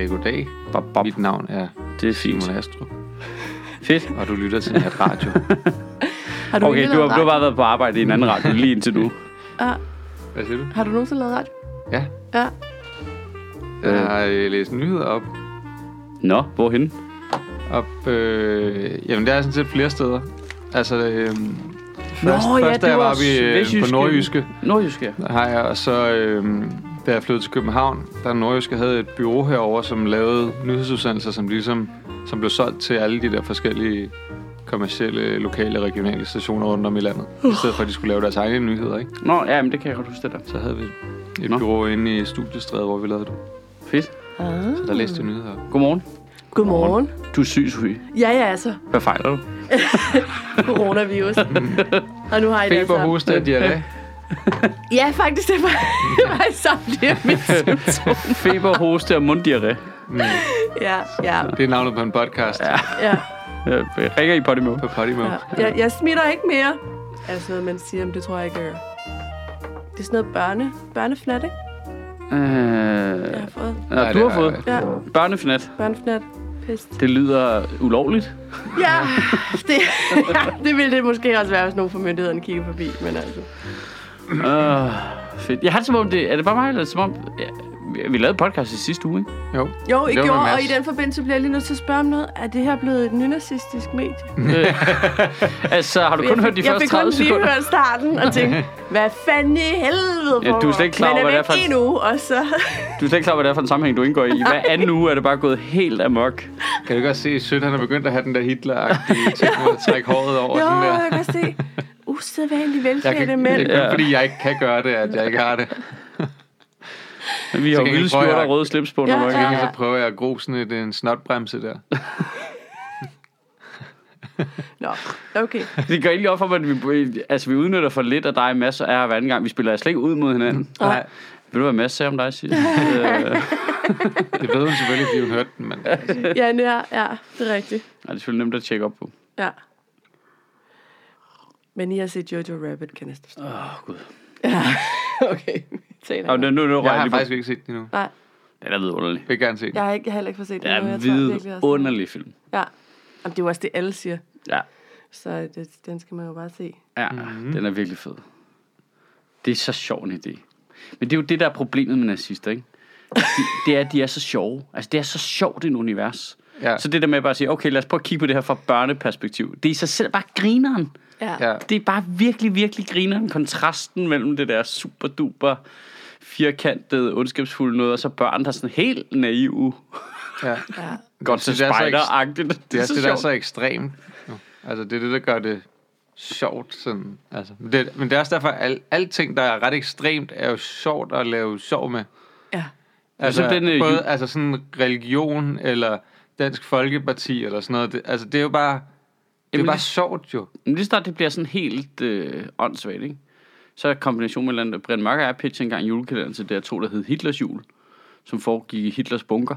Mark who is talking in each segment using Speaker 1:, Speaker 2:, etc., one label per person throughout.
Speaker 1: sagde goddag.
Speaker 2: Bop, bop.
Speaker 1: Mit navn er
Speaker 2: Det er fint.
Speaker 1: Simon Astrup,
Speaker 2: Fedt.
Speaker 1: og du lytter til Nat Radio.
Speaker 3: Har du
Speaker 2: Okay, du har, du har bare været på arbejde i en anden radio lige indtil nu.
Speaker 3: Ja.
Speaker 1: Hvad siger du?
Speaker 3: Har du nogensinde lavet radio?
Speaker 1: Ja,
Speaker 3: Ja.
Speaker 1: jeg har øh, læst nyheder op.
Speaker 2: Nå, hvorhen?
Speaker 1: op øh, jamen, det er sådan set flere steder. Altså, øh, først,
Speaker 2: Nå, ja,
Speaker 1: først da
Speaker 2: det
Speaker 1: jeg
Speaker 2: var
Speaker 1: var oppe i, øh, på. Nordjyske,
Speaker 2: Nordjysk, ja.
Speaker 1: der har jeg, og så øh, da jeg flyttede til København, der Nordjyske havde et bureau herover, som lavede nyhedsudsendelser, som ligesom som blev solgt til alle de der forskellige kommercielle, lokale, regionale stationer rundt om i landet. I stedet for, at de skulle lave deres egne nyheder, ikke?
Speaker 2: Nå, ja, men det kan jeg godt huske det der.
Speaker 1: Så havde vi et
Speaker 2: Nå.
Speaker 1: bureau inde i studiestrædet, hvor vi lavede det.
Speaker 2: Fedt.
Speaker 3: Ah.
Speaker 1: Så der læste jeg nyheder.
Speaker 2: Godmorgen.
Speaker 3: Godmorgen.
Speaker 2: Du er syg, Sofie.
Speaker 3: Ja, ja, altså.
Speaker 2: Hvad fejler du?
Speaker 3: Coronavirus. og nu har I det
Speaker 1: Feber,
Speaker 3: altså.
Speaker 1: hoste og diarré.
Speaker 3: Ja, faktisk, det var, det var samtlige af mine symptomer.
Speaker 2: Feber, hoste og munddiarré.
Speaker 1: Mm.
Speaker 3: Ja, ja,
Speaker 1: Det er navnet på en podcast
Speaker 2: Ja.
Speaker 3: ja.
Speaker 2: Jeg ringer i Podimo.
Speaker 1: på Podimo.
Speaker 3: ja. Jeg, jeg smitter ikke mere. Er det sådan noget, man siger, men det tror jeg ikke, jeg. Det er sådan noget børne, børnefnat, ikke?
Speaker 2: Øh,
Speaker 3: Jeg har fået
Speaker 2: ja,
Speaker 1: Nej,
Speaker 2: du
Speaker 1: det
Speaker 2: har
Speaker 1: er-
Speaker 2: fået
Speaker 3: Ja,
Speaker 2: børnefnat.
Speaker 3: børnefnat. Pest.
Speaker 2: Det lyder ulovligt.
Speaker 3: Ja, det, det ville det måske også være, hvis nogen fra myndighederne kigger forbi, men altså.
Speaker 2: Uh, fedt. Jeg har det som om, det, er det bare mig, eller er som om, ja, vi- lavede podcast i sidste uge, ikke?
Speaker 1: Jo.
Speaker 3: Jo, I
Speaker 1: Det
Speaker 3: gjorde, og i den forbindelse bliver jeg lige nødt til at spørge om noget. Er det her blevet et nynazistisk medie?
Speaker 2: altså, har du kun
Speaker 3: jeg
Speaker 2: hørt de
Speaker 3: jeg
Speaker 2: første
Speaker 3: fik kun
Speaker 2: 30
Speaker 3: lige
Speaker 2: sekunder?
Speaker 3: hørt starten og tænkte, hvad fanden i helvede
Speaker 2: Ja, du er slet ikke klar over, hvad det er for en-
Speaker 3: endnu, og så...
Speaker 2: Du er slet ikke klar, hvad det er for en sammenhæng, du indgår i. I hver anden uge er det bare gået helt amok.
Speaker 1: Kan du ikke også se, at Sødt han er begyndt at have den der Hitler-agtige ting at trække håret over
Speaker 3: Jo,
Speaker 1: sådan der?
Speaker 3: jeg kan se. Usædvanligt
Speaker 1: Jeg
Speaker 3: velklædte
Speaker 1: kan,
Speaker 3: mænd.
Speaker 1: det er fordi, jeg ikke kan gøre det, at jeg ikke har det.
Speaker 2: Vi har jo vilde skjorter og røde slips på, når
Speaker 3: Ja, ja,
Speaker 2: ikke
Speaker 1: Så prøver jeg at gro sådan et, en snotbremse der.
Speaker 3: Nå, okay.
Speaker 2: Det gør egentlig op for mig, at vi, altså, vi udnytter for lidt af dig, Mads, og er hver anden gang. Vi spiller slet ikke ud mod hinanden.
Speaker 1: Nej,
Speaker 2: Ved du, hvad Mads sagde om dig øh,
Speaker 1: det ved hun selvfølgelig, fordi hun hørte den, men
Speaker 3: Ja, ja, ja, det er rigtigt.
Speaker 2: nej, det er selvfølgelig nemt at tjekke op på.
Speaker 3: Ja. Men I har set Jojo Rabbit, kan jeg forstå.
Speaker 2: Åh, oh, gud.
Speaker 3: Ja, okay.
Speaker 2: Og nu, nu, nu røg
Speaker 1: jeg
Speaker 2: jeg
Speaker 1: har
Speaker 2: på.
Speaker 1: faktisk ikke set den endnu.
Speaker 3: Nej,
Speaker 2: Den er vidunderlig.
Speaker 1: Jeg vil gerne se den.
Speaker 3: jeg har, ikke, jeg har heller ikke fået set
Speaker 2: Det
Speaker 3: den
Speaker 2: er
Speaker 3: endnu.
Speaker 2: en
Speaker 3: Jeg
Speaker 2: vidunderlig film.
Speaker 3: Ja. Jamen, det er jo også det, alle siger.
Speaker 2: Ja,
Speaker 3: Så det, den skal man jo bare se.
Speaker 2: ja mm-hmm. den er virkelig fed. Det er så sjov en idé. Men det er jo det, der er problemet med nazister, ikke? De, det er, at de er så sjove. Altså, det er så sjovt et univers.
Speaker 1: Ja.
Speaker 2: Så det der med bare at sige, okay, lad os prøve at kigge på det her fra børneperspektiv. Det er i sig selv bare grineren.
Speaker 3: Ja.
Speaker 1: Ja.
Speaker 2: Det er bare virkelig, virkelig grineren. Kontrasten mellem det der super duper firkantede, ondskabsfulde noget, og så børn, der er sådan helt naive.
Speaker 1: ja.
Speaker 3: ja.
Speaker 2: Godt til
Speaker 1: Det er så
Speaker 2: spider-agtigt. Det,
Speaker 1: Det er
Speaker 2: så
Speaker 1: det, der er så ekstremt. jo. Altså, det er det, der gør det sjovt. Sådan, altså. Men, det, men det er også derfor, at al, alting, der er ret ekstremt, er jo sjovt at lave sjov med.
Speaker 3: Ja.
Speaker 1: Altså,
Speaker 2: som den, øh,
Speaker 1: både, altså sådan religion, eller Dansk Folkeparti, eller sådan noget. Det, altså, det er jo bare, det er
Speaker 2: Jamen,
Speaker 1: bare
Speaker 2: det-
Speaker 1: sjovt, jo.
Speaker 2: Men lige snart det bliver sådan helt øh, åndssvagt, ikke? Så er kombination med landet. Brian Mørk og jeg pitchede engang julekalender til DR2, der hed Hitlers jul, som foregik i Hitlers bunker.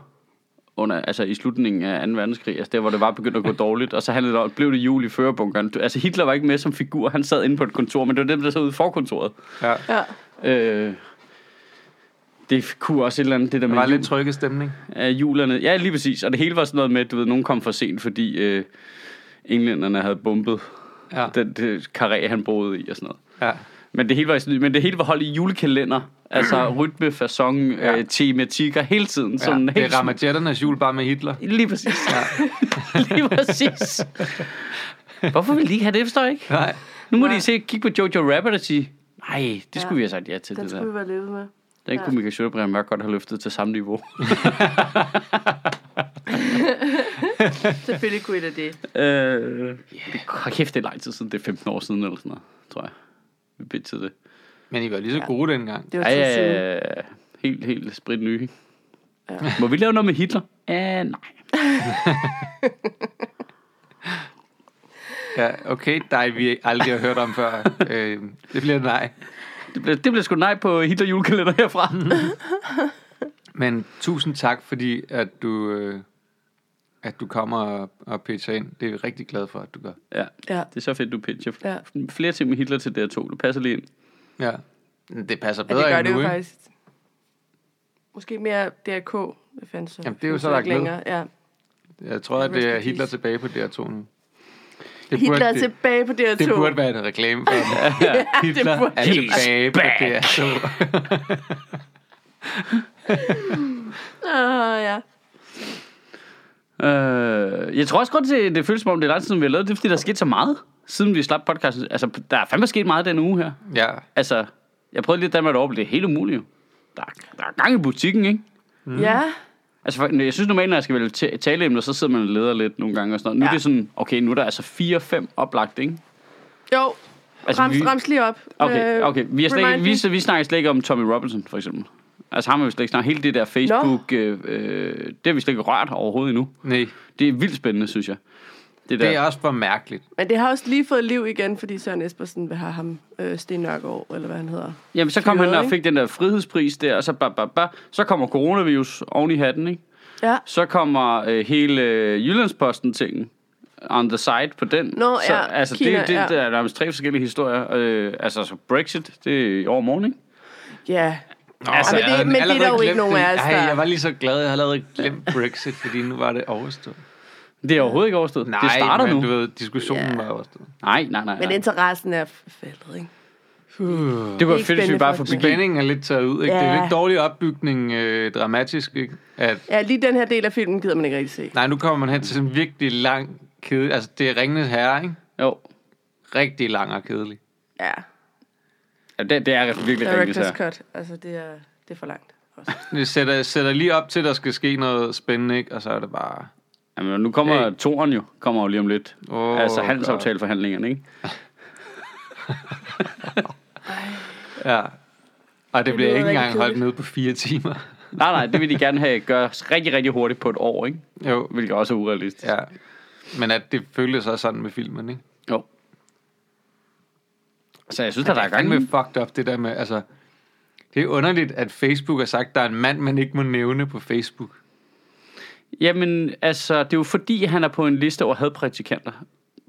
Speaker 2: Under, altså i slutningen af 2. verdenskrig, altså der, hvor det var begyndt at gå dårligt, og så handlede det om, blev det jul i førerbunkeren. Altså Hitler var ikke med som figur, han sad inde på et kontor, men det var dem, der sad ude i forkontoret.
Speaker 1: Ja.
Speaker 3: Ja.
Speaker 2: Øh, det kunne også et eller andet, det der
Speaker 1: Der
Speaker 2: med
Speaker 1: var
Speaker 2: jul,
Speaker 1: lidt trygge stemning.
Speaker 2: af julerne. Ja, lige præcis. Og det hele var sådan noget med, at du ved, nogen kom for sent, fordi øh, englænderne havde bombet
Speaker 1: Ja.
Speaker 2: den det karré, han boede i og sådan noget.
Speaker 1: ja.
Speaker 2: Men det hele var, sådan- men det hele var holdt i julekalender. Altså rytme, fasong,
Speaker 1: Ja.
Speaker 2: ja. øh, tematikker hele tiden.
Speaker 1: ja.
Speaker 2: Sådan
Speaker 1: Det
Speaker 2: helt
Speaker 1: er Ramajetternes jul bare med Hitler.
Speaker 2: Lige præcis. Ja. Lige præcis. Hvorfor vil de ikke have det, forstår jeg ikke?
Speaker 1: Nej.
Speaker 2: Nu må
Speaker 3: Nej.
Speaker 2: de se, kigge på Jojo Rabbit og sige, nej, det skulle
Speaker 3: Ja.
Speaker 2: vi have sagt ja til
Speaker 3: Den
Speaker 2: det
Speaker 3: skulle
Speaker 2: der.
Speaker 3: vi være levet med.
Speaker 2: Den
Speaker 3: Ja.
Speaker 2: kunne Michael godt have løftet til samme niveau.
Speaker 3: Selvfølgelig kunne I da det.
Speaker 2: øh, det, hold kæft, det er lang tid siden. Det er 15 år siden eller sådan noget, tror jeg. Vi blev til det.
Speaker 1: Men I var lige så
Speaker 3: Ja.
Speaker 1: gode dengang.
Speaker 3: Det var
Speaker 2: Ja, ja, ja. Helt, helt sprit nye.
Speaker 3: Ja.
Speaker 2: Må vi lave noget med Hitler? Ja, nej.
Speaker 1: Ja, okay, dig vi aldrig har hørt om før. øh, det bliver nej.
Speaker 2: Det bliver, det bliver sgu nej på Hitler julekalender herfra.
Speaker 1: Men tusind tak, fordi at du, øh, at du kommer og, og pitcher ind. Det er vi rigtig glade for, at du gør.
Speaker 2: ja,
Speaker 3: Ja.
Speaker 2: det er så fedt, du pitcher.
Speaker 3: Ja.
Speaker 2: Flere ting med Hitler til DR2. Du passer lige ind.
Speaker 1: Ja. Det passer
Speaker 3: Ja,
Speaker 1: bedre
Speaker 3: det gør
Speaker 1: end
Speaker 3: det
Speaker 1: nu,
Speaker 3: jo faktisk. Måske mere DRK Det fandt så,
Speaker 1: Jamen, det er jo så
Speaker 3: ikke
Speaker 1: lagt
Speaker 3: længere. Ja.
Speaker 1: Jeg tror, at det er Hitler tilbage på DR2 nu. Det
Speaker 3: Hitler er
Speaker 1: det,
Speaker 3: tilbage på DR2.
Speaker 1: det burde være et reklame for det. Hitler
Speaker 3: burde-
Speaker 1: er tilbage på DR2.
Speaker 3: Ah, ja.
Speaker 2: Øh, jeg tror også godt, det, det føles som om, det er lang tid, siden vi har lavet det, er, fordi der er sket så meget, siden vi slap podcasten. Altså, der er fandme sket meget den uge her.
Speaker 1: Ja,
Speaker 2: Altså, jeg prøvede lige at danne mig overblik. Det er helt umuligt jo. Der, er- der er gang i butikken, ikke?
Speaker 3: Mm. Ja.
Speaker 2: Altså, for, jeg synes normalt, når jeg skal vælge ta- taleemner, så sidder man og leder lidt nogle gange og sådan noget. Nu
Speaker 3: Ja.
Speaker 2: er det sådan, okay, nu er der altså fire-fem oplagt, ikke?
Speaker 3: Jo,
Speaker 2: Altså,
Speaker 3: rams,
Speaker 2: vi-
Speaker 3: rams lige op.
Speaker 2: Okay,
Speaker 3: Øh,
Speaker 2: okay. Vi, har slet ikke, vi, vi snakker slet ikke om Tommy Robinson, for eksempel. Altså ham har vi slet ikke snakket. Hele det der Facebook, øh, øh, det har vi slet ikke rørt overhovedet endnu.
Speaker 1: nej.
Speaker 2: Det er vildt spændende, synes jeg. Det der.
Speaker 1: Det er også for mærkeligt.
Speaker 3: Men det har også lige fået liv igen, fordi Søren Espersen vil have ham, øh, Sten Nørgaard, eller hvad han hedder.
Speaker 2: Jamen, så kom
Speaker 3: fyret,
Speaker 2: han og
Speaker 3: ikke?
Speaker 2: fik den der frihedspris der, og så, ba, ba, ba, så kommer coronavirus oven i hatten, ikke?
Speaker 3: Ja.
Speaker 2: Så kommer øh, hele øh, Jyllandsposten-tingen on the side på den.
Speaker 3: Nå,
Speaker 2: så,
Speaker 3: ja,
Speaker 2: Altså,
Speaker 3: Kina,
Speaker 2: det, det,
Speaker 3: ja.
Speaker 2: der er nærmest tre forskellige historier. Øh, altså, så Brexit, det er i overmorgen, ikke?
Speaker 3: Ja.
Speaker 1: Nå,
Speaker 2: Altså,
Speaker 3: men det- men det er der jo ikke nogen
Speaker 1: det.
Speaker 3: af os, der-
Speaker 1: jeg var lige så glad, jeg havde allerede glemt Brexit, fordi nu var det overstået.
Speaker 2: Det er overhovedet ikke overstået.
Speaker 1: Nej,
Speaker 2: det starter
Speaker 1: men
Speaker 2: nu.
Speaker 1: du ved, diskussionen
Speaker 3: Ja.
Speaker 1: var overstået.
Speaker 2: Nej, nej, nej.
Speaker 3: Men
Speaker 2: nej.
Speaker 3: interessen er faldet, ikke?
Speaker 2: Det kunne
Speaker 3: ikke
Speaker 2: være fedt, hvis vi bare
Speaker 3: for
Speaker 2: får.
Speaker 1: Spændingen er lidt taget ud, ikke? Det er
Speaker 3: Ja.
Speaker 1: lidt dårlig opbygning, øh, dramatisk, ikke? At,
Speaker 3: Ja, lige den her del af filmen gider man ikke rigtig se.
Speaker 1: nej, nu kommer man hen til sådan en virkelig lang kæde. Altså, det er Ringenes Herre, ikke?
Speaker 2: Jo.
Speaker 1: Rigtig lang og kedelig.
Speaker 3: Ja,
Speaker 2: Ja, det, det er virkelig rigtigt
Speaker 3: director's
Speaker 2: her.
Speaker 3: cut. Altså, det er, det er for langt. Også.
Speaker 1: Det sætter, sætter lige op til, at der skal ske noget spændende, ikke? Og så er det bare...
Speaker 2: Jamen, nu kommer
Speaker 1: Hey.
Speaker 2: toren jo, kommer jo lige om lidt.
Speaker 1: Åh,
Speaker 2: altså handelsaftaleforhandlingerne, ikke?
Speaker 1: Ja. Og det bliver
Speaker 3: lyder
Speaker 1: ikke engang holdt nede på fire timer.
Speaker 2: Nej, nej, det vil de gerne have gøre rigtig, rigtig hurtigt på et år, ikke?
Speaker 1: Jo,
Speaker 2: Hvilket også er urealistisk.
Speaker 1: ja. Men at det føles også sådan med filmen, ikke?
Speaker 2: Så jeg synes, at der er gang
Speaker 1: med fucked up, det der med, altså... Det er underligt, at Facebook har sagt, at der er en mand, man ikke må nævne på Facebook.
Speaker 2: Jamen, altså, det er jo fordi, han er på en liste over hadpraktikanter.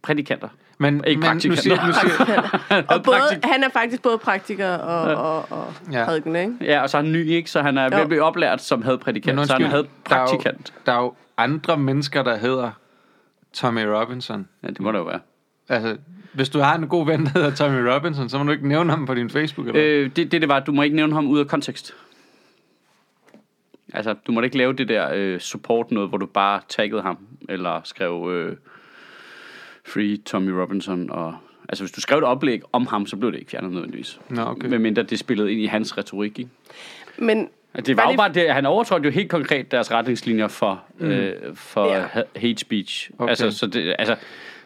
Speaker 2: Prædikanter.
Speaker 1: Men,
Speaker 2: Ikke
Speaker 1: men nu
Speaker 2: praktikanter.
Speaker 1: siger, nu siger,
Speaker 3: Og både, han er faktisk både praktiker og, og, og
Speaker 1: Ja.
Speaker 3: prædiken, ikke?
Speaker 2: Ja, og så er han ny, ikke? Så han er ved at blive oplært som hadprædikant.
Speaker 1: Men
Speaker 2: Så han er
Speaker 1: undskyld, der er, jo,
Speaker 2: hadpraktikant.
Speaker 1: der er jo andre mennesker, der hedder Tommy Robinson.
Speaker 2: Ja, det må det jo være.
Speaker 1: Altså, hvis du har en god ven, der hedder Tommy Robinson, så må du ikke nævne ham på din Facebook, eller?
Speaker 2: Øh, det, det, det var, at du må ikke nævne ham ud af kontekst. Altså, du må ikke lave det der øh, support noget, hvor du bare taggede ham, eller skrev øh, Free Tommy Robinson, og... Altså, hvis du skrev et oplæg om ham, så blev det ikke fjernet nødvendigvis.
Speaker 1: Nå, okay.
Speaker 2: Medmindre det spillede ind i hans retorik, ikke?
Speaker 3: Men
Speaker 2: Det var,
Speaker 3: Var
Speaker 2: jo
Speaker 3: det-
Speaker 2: bare det, han overtrådte jo helt konkret deres retningslinjer for, mm. øh, for
Speaker 3: ja.
Speaker 2: hate speech.
Speaker 1: Okay.
Speaker 2: Altså, så det, altså,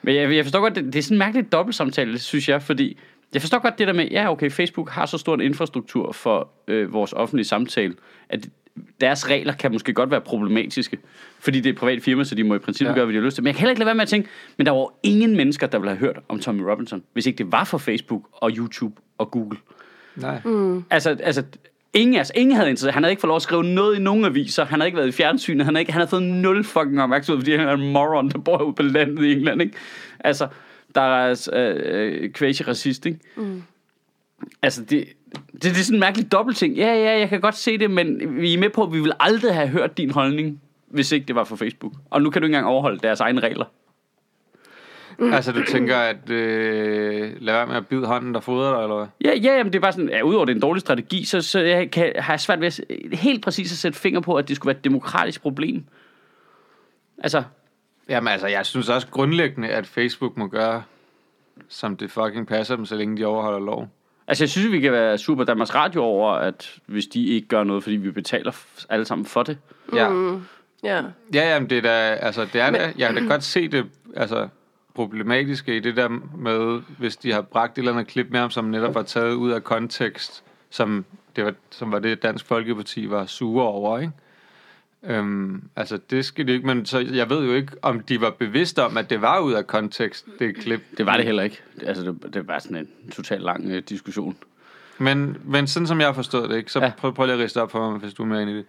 Speaker 2: men jeg, jeg forstår godt, det, det er sådan en mærkelig dobbeltsamtale, synes jeg, fordi jeg forstår godt det der med, ja okay, Facebook har så stor en infrastruktur for øh, vores offentlige samtale, at deres regler kan måske godt være problematiske, fordi det er et privat firma, så de må i princippet
Speaker 1: Ja.
Speaker 2: gøre, hvad de har lyst til. Men jeg kan heller ikke lade være med at tænke, men der var jo ingen mennesker, der ville have hørt om Tommy Robinson, hvis ikke det var for Facebook og YouTube og Google.
Speaker 1: Nej.
Speaker 3: Mm.
Speaker 2: Altså, altså ingen, altså, ingen havde interesseret. Han havde ikke fået lov at skrive noget i nogen aviser. Han havde ikke været i fjernsynet. Han havde, ikke, han havde fået nul fucking opmærksomhed, fordi han er en moron, der bor ude på landet i England, ikke? Altså, der er øh, øh, quasi-racist, ikke? Mm. Altså, det, det, det er sådan en mærkelig dobbeltting. Ja, ja, jeg kan godt se det, men vi er med på, at vi vil aldrig have hørt din holdning, hvis ikke det var for Facebook. Og nu kan du ikke engang overholde deres egne regler.
Speaker 1: Altså, du tænker, at øh, lad være med at bide hånden, der fodrer dig, eller hvad?
Speaker 2: Ja, ja, jamen, det er bare sådan, ja, udover det er en dårlig strategi, så, så jeg kan, har jeg svært ved at, helt præcis at sætte finger på, at det skulle være et demokratisk problem. Altså,
Speaker 1: Jamen altså, jeg synes også grundlæggende, at Facebook må gøre, som det fucking passer dem, så længe de overholder lov.
Speaker 2: altså jeg synes, vi kan være super Danmarks Radio over, at hvis de ikke gør noget, fordi vi betaler alle sammen for det.
Speaker 1: Ja,
Speaker 3: Mm. Ja.
Speaker 1: ja jamen, det er da, altså, det er
Speaker 3: Men-
Speaker 1: da, jeg kan da godt se det, altså, problematiske i det der med, hvis de har bragt et eller andet klip med ham, som netop var taget ud af kontekst, som, det var, som var det, Dansk Folkeparti var sure over, ikke? Øhm, altså, det skal de ikke, men så, jeg ved jo ikke, om de var bevidste om, at det var ud af kontekst, det klip.
Speaker 2: Det var det heller ikke. Altså, det, det var sådan en total lang øh, diskussion.
Speaker 1: Men, men sådan som jeg har forstået det, ikke, så ja. Prøv, prøv lige at riste op for mig, hvis du er med ind i det.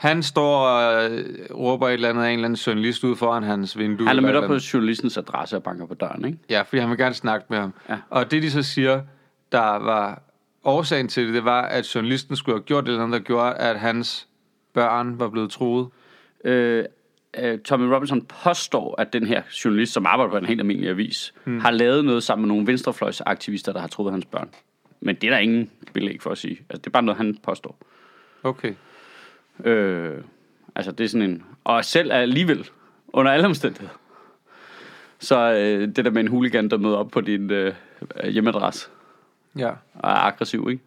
Speaker 1: Han står og øh, råber et eller andet af en eller anden journalist ud foran hans vindue.
Speaker 2: Han er mødt op på journalistens adresse og banker på døren, ikke?
Speaker 1: Ja, fordi han vil gerne snakke med ham.
Speaker 2: Ja.
Speaker 1: Og det, de så siger, der var årsagen til det, det var, at journalisten skulle have gjort et eller andet, der gjorde, at hans børn var blevet truet.
Speaker 2: Øh, øh, Tommy Robinson påstår, at den her journalist, som arbejder på en helt almindelig avis, mm. har lavet noget sammen med nogle venstrefløjsaktivister, der har troet hans børn. Men det er der ingen belæg for at sige. Altså, det er bare noget, han påstår.
Speaker 1: Okay.
Speaker 2: Øh, altså, det er sådan en... Og selv alligevel, under alle omstændigheder, så øh, det der med en hooligan, der møder op på din øh, hjemmeadresse
Speaker 1: Ja.
Speaker 2: og er aggressiv, ikke?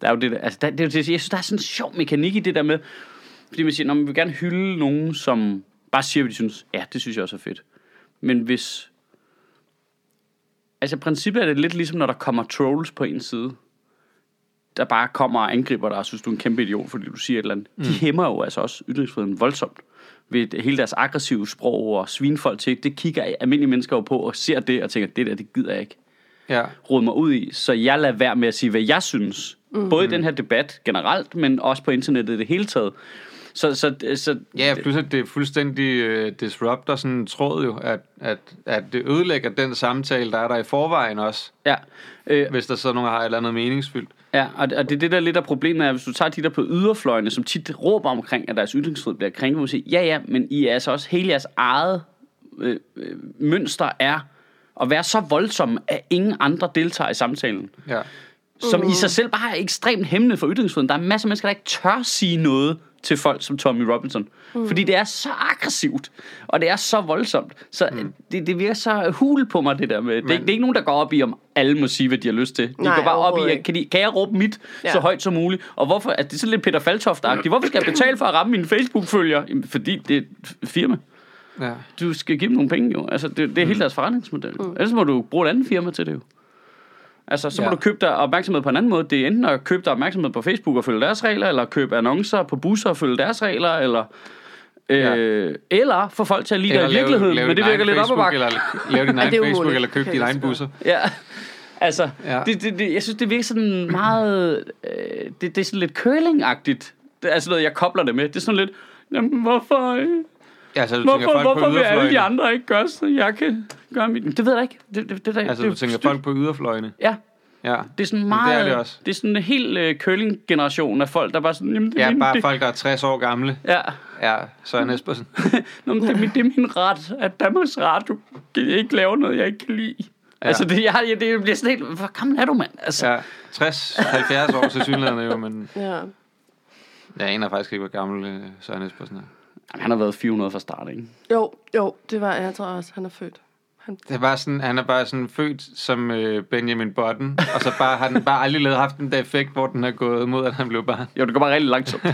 Speaker 2: Der er jo det der, altså der, det, er jo det, jeg synes, der er sådan en sjov mekanik i det der med, fordi man siger, når man vil gerne hylde nogen, som bare siger, hvad de synes, ja, det synes jeg også er fedt. Men hvis, altså i princippet er det lidt ligesom, når der kommer trolls på en side, der bare kommer og angriber dig og synes, du er en kæmpe idiot, fordi du siger et eller andet. Mm. De hæmmer jo altså også ytringsfriheden voldsomt ved hele deres aggressive sprog og svinfolk til. Det kigger almindelige mennesker jo på og ser det og tænker, det der, det gider jeg ikke
Speaker 1: Ja.
Speaker 2: rode mig ud i, så jeg lader være med at sige, hvad jeg synes. Mm. Både i den her debat generelt, men også på internettet i det hele taget. Så, så, så
Speaker 1: Ja, plus at det er fuldstændig uh, disrupter sådan en tråd jo, at, at, at det ødelægger den samtale, der er der i forvejen også,
Speaker 2: ja, øh,
Speaker 1: hvis der så er nogen, der har et eller andet meningsfyldt
Speaker 2: ja og, det- og det er det, der lidt af problemet er, hvis du tager de der på yderfløjene, som tit råber omkring, at deres ytringsfrihed bliver krænket, og siger, ja ja, men I er altså også hele jeres eget øh, øh, mønster er at være så voldsomme, at ingen andre deltager i samtalen.
Speaker 1: Ja
Speaker 2: som i sig selv bare er ekstremt hæmmende for ytringsfriheden. Der er masser af mennesker, der ikke tør sige noget til folk som Tommy Robinson. Mm. Fordi det er så aggressivt, og det er så voldsomt. Så mm. det, det virker så hul på mig, det der med. Det, det er ikke nogen, der går op i, om alle må sige, hvad de har lyst til. De
Speaker 3: Nej,
Speaker 2: går bare op i, kan, de, kan jeg råbe mit ja. Så højt som muligt? Og hvorfor? Altså, det er sådan lidt Peter Faltoft-agtigt. Hvorfor skal jeg betale for at ramme mine Facebook-følger? Fordi det er et firma.
Speaker 1: ja.
Speaker 2: Du skal give dem nogle penge, jo. Altså, det, det er hele deres forretningsmodel. Mm. Ellers må du bruge et andet firma til det, jo. Altså, så må
Speaker 1: Ja.
Speaker 2: du købe dig opmærksomhed på en anden måde. Det er enten at købe dig opmærksomhed på Facebook og følge deres regler, eller købe annoncer på busser og følge deres regler, eller... Øh, eller få folk til at lide dig i virkeligheden, men
Speaker 1: din
Speaker 2: det virker lidt op ad
Speaker 1: Facebook,
Speaker 2: bakke.
Speaker 1: Eller lave din
Speaker 3: Ja,
Speaker 1: egen Facebook, eller købe dine egne busser.
Speaker 2: Ja, altså,
Speaker 1: Ja.
Speaker 2: det, det, det, jeg synes, det virker sådan meget... Øh, det, det er sådan lidt curling-agtigt. Det er sådan noget, jeg kobler det med. Det er sådan lidt... Jamen, hvorfor... Øh,
Speaker 1: Ja, så du
Speaker 2: hvorfor,
Speaker 1: tænker folk
Speaker 2: hvorfor
Speaker 1: på
Speaker 2: vil alle de andre ikke gøre, så jeg kan gøre mit... Det ved jeg ikke. Det, det, det, det,
Speaker 1: Altså,
Speaker 2: det,
Speaker 1: du tænker folk på yderfløjene.
Speaker 2: Ja,
Speaker 1: Ja.
Speaker 2: det er sådan meget...
Speaker 1: det er det også.
Speaker 2: Det er sådan en helt øh, curling-generation af folk, der bare sådan... Jamen, det, er
Speaker 1: Ja,
Speaker 2: min-
Speaker 1: bare
Speaker 2: det,
Speaker 1: folk, der er 60 år gamle.
Speaker 2: Ja,
Speaker 1: Ja, Søren Espersen.
Speaker 2: Nå, men det, er min- det er min ret, at Danmarks Radio kan ikke lave noget, jeg ikke kan lide. Ja. Altså, det, jeg, jeg, det bliver sådan helt... Hvor gammel er du, mand? Altså,
Speaker 1: Ja, 60-70 år til synligheden jo, men
Speaker 3: Ja.
Speaker 1: jeg aner faktisk ikke, hvor gammel øh, Søren Espersen er.
Speaker 2: Jamen, han har været 400 fra start, ikke?
Speaker 3: Jo, jo, det var, jeg tror også, han er født. Han,
Speaker 1: Det bare sådan, han er bare sådan født som øh, Benjamin Button, og så bare, har den bare aldrig lavet haft den der effekt, hvor den har gået mod, at han blev barn.
Speaker 2: Jo, det går bare rigtig langsomt.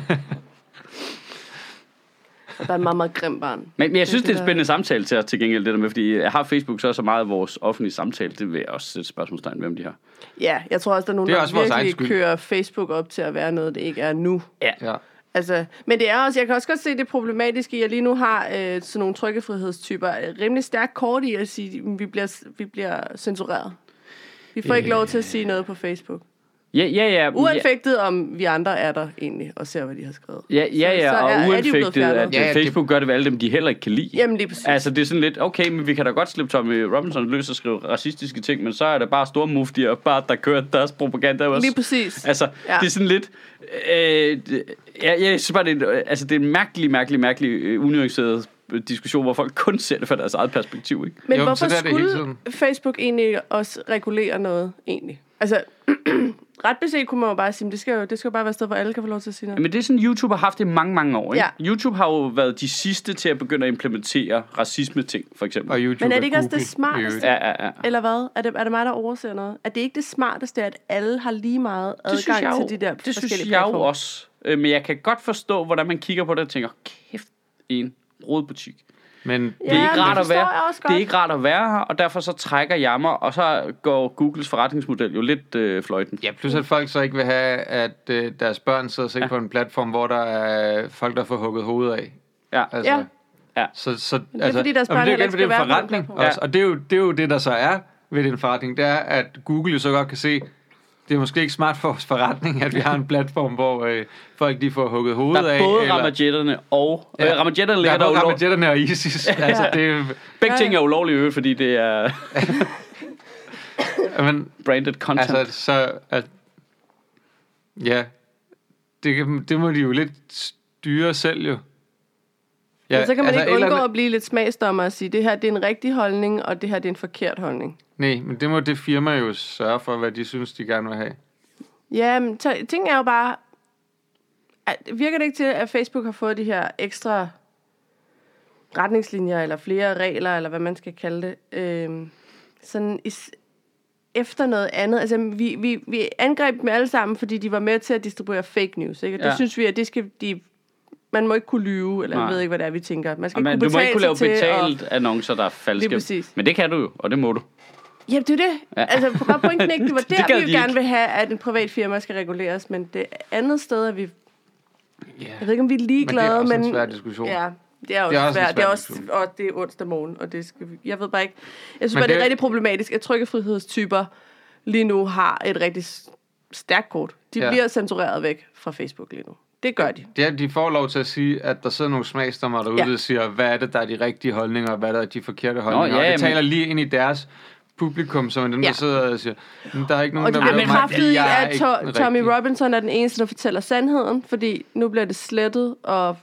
Speaker 3: og der er en meget, meget grim barn.
Speaker 2: Men, men jeg synes, det er en
Speaker 3: der-
Speaker 2: spændende samtale til at til gengæld, det der med, fordi jeg har Facebook, så så meget af vores offentlige samtale, det vil jeg også sætte spørgsmålstegn ved, om de har.
Speaker 3: Ja, jeg tror også, der er nogen,
Speaker 1: Det er
Speaker 3: der
Speaker 1: også egen
Speaker 3: virkelig kører Facebook op til at være noget, det ikke er nu.
Speaker 2: Ja.
Speaker 1: Ja.
Speaker 3: Altså, men det er også, jeg kan også godt se det problematiske, at jeg lige nu har øh, sådan nogle trykkefrihedstyper øh, rimelig stærkt kort i at sige, at vi bliver, vi bliver censureret. Vi får ikke lov til at sige noget på Facebook.
Speaker 2: Ja, ja, ja. ja.
Speaker 3: Uanfægtet om vi andre er der egentlig og ser, hvad de har skrevet.
Speaker 2: Ja, ja, ja,
Speaker 3: Så- så
Speaker 2: og
Speaker 3: er- er
Speaker 2: uanfægtet,
Speaker 3: fjernet.
Speaker 2: at
Speaker 1: Ja,
Speaker 2: ja,
Speaker 1: ja,
Speaker 2: Facebook gør det ved alle dem, de heller ikke kan lide.
Speaker 3: Jamen lige præcis.
Speaker 2: Altså, det er sådan lidt, okay, men vi kan da godt slippe Tommy Robinson løs og skrive racistiske ting, men så er det bare store muftier, bare der kører deres propaganda også.
Speaker 3: Lige præcis.
Speaker 2: Altså, ja.
Speaker 3: Ja.
Speaker 2: det er sådan lidt... Øh, det- jeg, synes bare, det er, en- altså, det er en mærkelig, mærkelig, mærkelig øh, unuanceret diskussion, hvor folk kun ser det fra deres eget perspektiv, ikke?
Speaker 3: Men
Speaker 1: Jo,
Speaker 3: hvorfor
Speaker 1: er det
Speaker 3: skulle. Facebook egentlig også regulere noget, egentlig? Altså, ret beset kunne man jo bare sige, at det skal jo, det skal jo bare være et sted, hvor alle kan få lov til at sige noget.
Speaker 2: Men det er sådan, YouTube har haft det i mange, mange år, ikke?
Speaker 3: Ja.
Speaker 2: YouTube har jo været de sidste til at begynde at implementere racisme-ting, for eksempel.
Speaker 1: Og YouTube
Speaker 3: Men er det ikke også
Speaker 1: Google
Speaker 3: det smarteste?
Speaker 2: Ja, ja, ja.
Speaker 3: Eller hvad? Er det, er det mig, der overser noget? Er det ikke det smarteste, at alle har lige meget adgang
Speaker 2: jeg jo,
Speaker 3: til de der
Speaker 2: det synes jeg jo også. Øh, Men jeg kan godt forstå, hvordan man kigger på det og tænker, kæft, en rodbutik.
Speaker 1: Men
Speaker 2: Det er, ikke
Speaker 3: det
Speaker 2: rart at være, det er ikke rart at være her, og derfor så trækker jeg mig, og så går Googles forretningsmodel jo lidt øh, fløjten.
Speaker 1: Ja, plus at folk så ikke vil have, at øh, deres børn sidder og ser
Speaker 2: Ja.
Speaker 1: ja. på en platform, hvor der er folk, der får hugget hovedet af.
Speaker 2: Ja.
Speaker 1: Altså,
Speaker 3: Ja.
Speaker 2: Ja.
Speaker 1: Så, så,
Speaker 3: det er, fordi deres
Speaker 1: og
Speaker 3: børn
Speaker 1: det er
Speaker 3: heller
Speaker 1: igen,
Speaker 3: ikke
Speaker 1: fordi det er
Speaker 3: skal
Speaker 1: en
Speaker 3: være på den
Speaker 1: forretning
Speaker 3: platform.
Speaker 1: også. Og det er, jo, det er jo det, der så er ved den forretning, det er, at Google jo så godt kan se, det er måske ikke smart for vores forretning, at vi har en platform, hvor øh, folk de får hugget hovedet
Speaker 2: Der
Speaker 1: af.
Speaker 2: er både
Speaker 1: eller-
Speaker 2: ramajetterne og... Ja. Øh, ramajetterne
Speaker 1: der
Speaker 2: ligger
Speaker 1: er
Speaker 2: der
Speaker 1: både
Speaker 2: ulov...
Speaker 1: Ramajetterne og ISIS. altså, det er,
Speaker 2: Begge
Speaker 3: Ja,
Speaker 2: ting er ulovlige øvrigt, fordi det er
Speaker 1: men,
Speaker 2: branded content.
Speaker 1: altså, så, at, ja, det, kan, det må de jo lidt styre selv jo.
Speaker 3: Ja, så kan man altså, ikke
Speaker 1: eller
Speaker 3: undgå
Speaker 1: andet-
Speaker 3: at blive lidt smagsdommer og sige, det her det er en rigtig holdning, og det her det er en forkert holdning.
Speaker 1: Nej, men det må det firma jo sørge for, hvad de synes, de gerne vil have.
Speaker 3: Ja, men t- ting er jo bare... At, virker det ikke til, at Facebook har fået de her ekstra retningslinjer, eller flere regler, eller hvad man skal kalde det, øhm, sådan is- efter noget andet. Altså, vi, vi, vi angreb dem alle sammen, fordi de var med til at distribuere fake news. Ikke? Og det
Speaker 2: Ja.
Speaker 3: synes vi, at det skal de... Man må ikke kunne lyve, eller
Speaker 2: Nej.
Speaker 3: jeg ved ikke, hvad det er, vi tænker. Man skal ikke
Speaker 2: du
Speaker 3: kunne
Speaker 2: må ikke kunne lave betalt annoncer, der er falske.
Speaker 3: Lige præcis.
Speaker 2: Men det kan du jo, og det må du.
Speaker 3: Jamen, det er det.
Speaker 2: Ja.
Speaker 3: Ja. Altså, var pointen ikke, det var
Speaker 2: Det
Speaker 3: der,
Speaker 2: gad
Speaker 3: vi
Speaker 2: de
Speaker 3: jo gerne
Speaker 2: ikke.
Speaker 3: vil have, at en privat firma skal reguleres, men det andet sted er vi...
Speaker 1: Ja.
Speaker 3: Jeg ved ikke, om vi er ligeglade,
Speaker 1: Men det er også
Speaker 3: men...
Speaker 1: en svær diskussion.
Speaker 3: Ja, det er også,
Speaker 1: Det er også
Speaker 3: svært. Det er også, og det er onsdag morgen, og det skal vi, Jeg ved bare ikke... Jeg synes
Speaker 1: Men
Speaker 3: bare, det er
Speaker 1: det-
Speaker 3: rigtig problematisk, at trykkefrihedstyper lige nu har et rigtig stærkt kort. De
Speaker 1: Ja.
Speaker 3: ja. bliver censureret væk fra Facebook lige nu. Det gør de.
Speaker 1: Det er, de får lov til at sige, at der sidder nogle smagsdommer derude, ja.
Speaker 3: Ja.
Speaker 1: der siger, hvad er det, der er de rigtige holdninger, og hvad der er de forkerte holdninger.
Speaker 2: ja,
Speaker 1: og det
Speaker 2: men-
Speaker 1: taler lige ind i deres publikum, som er dem, der
Speaker 3: Ja.
Speaker 1: sidder og siger, "Men der er ikke nogen,
Speaker 3: Og
Speaker 1: der
Speaker 3: bliver
Speaker 1: mig,
Speaker 3: i,
Speaker 1: jeg er
Speaker 3: at
Speaker 1: ikke
Speaker 3: to- Tommy
Speaker 1: rigtige."
Speaker 3: Robinson er den eneste, der fortæller sandheden, fordi nu bliver det slettet, og...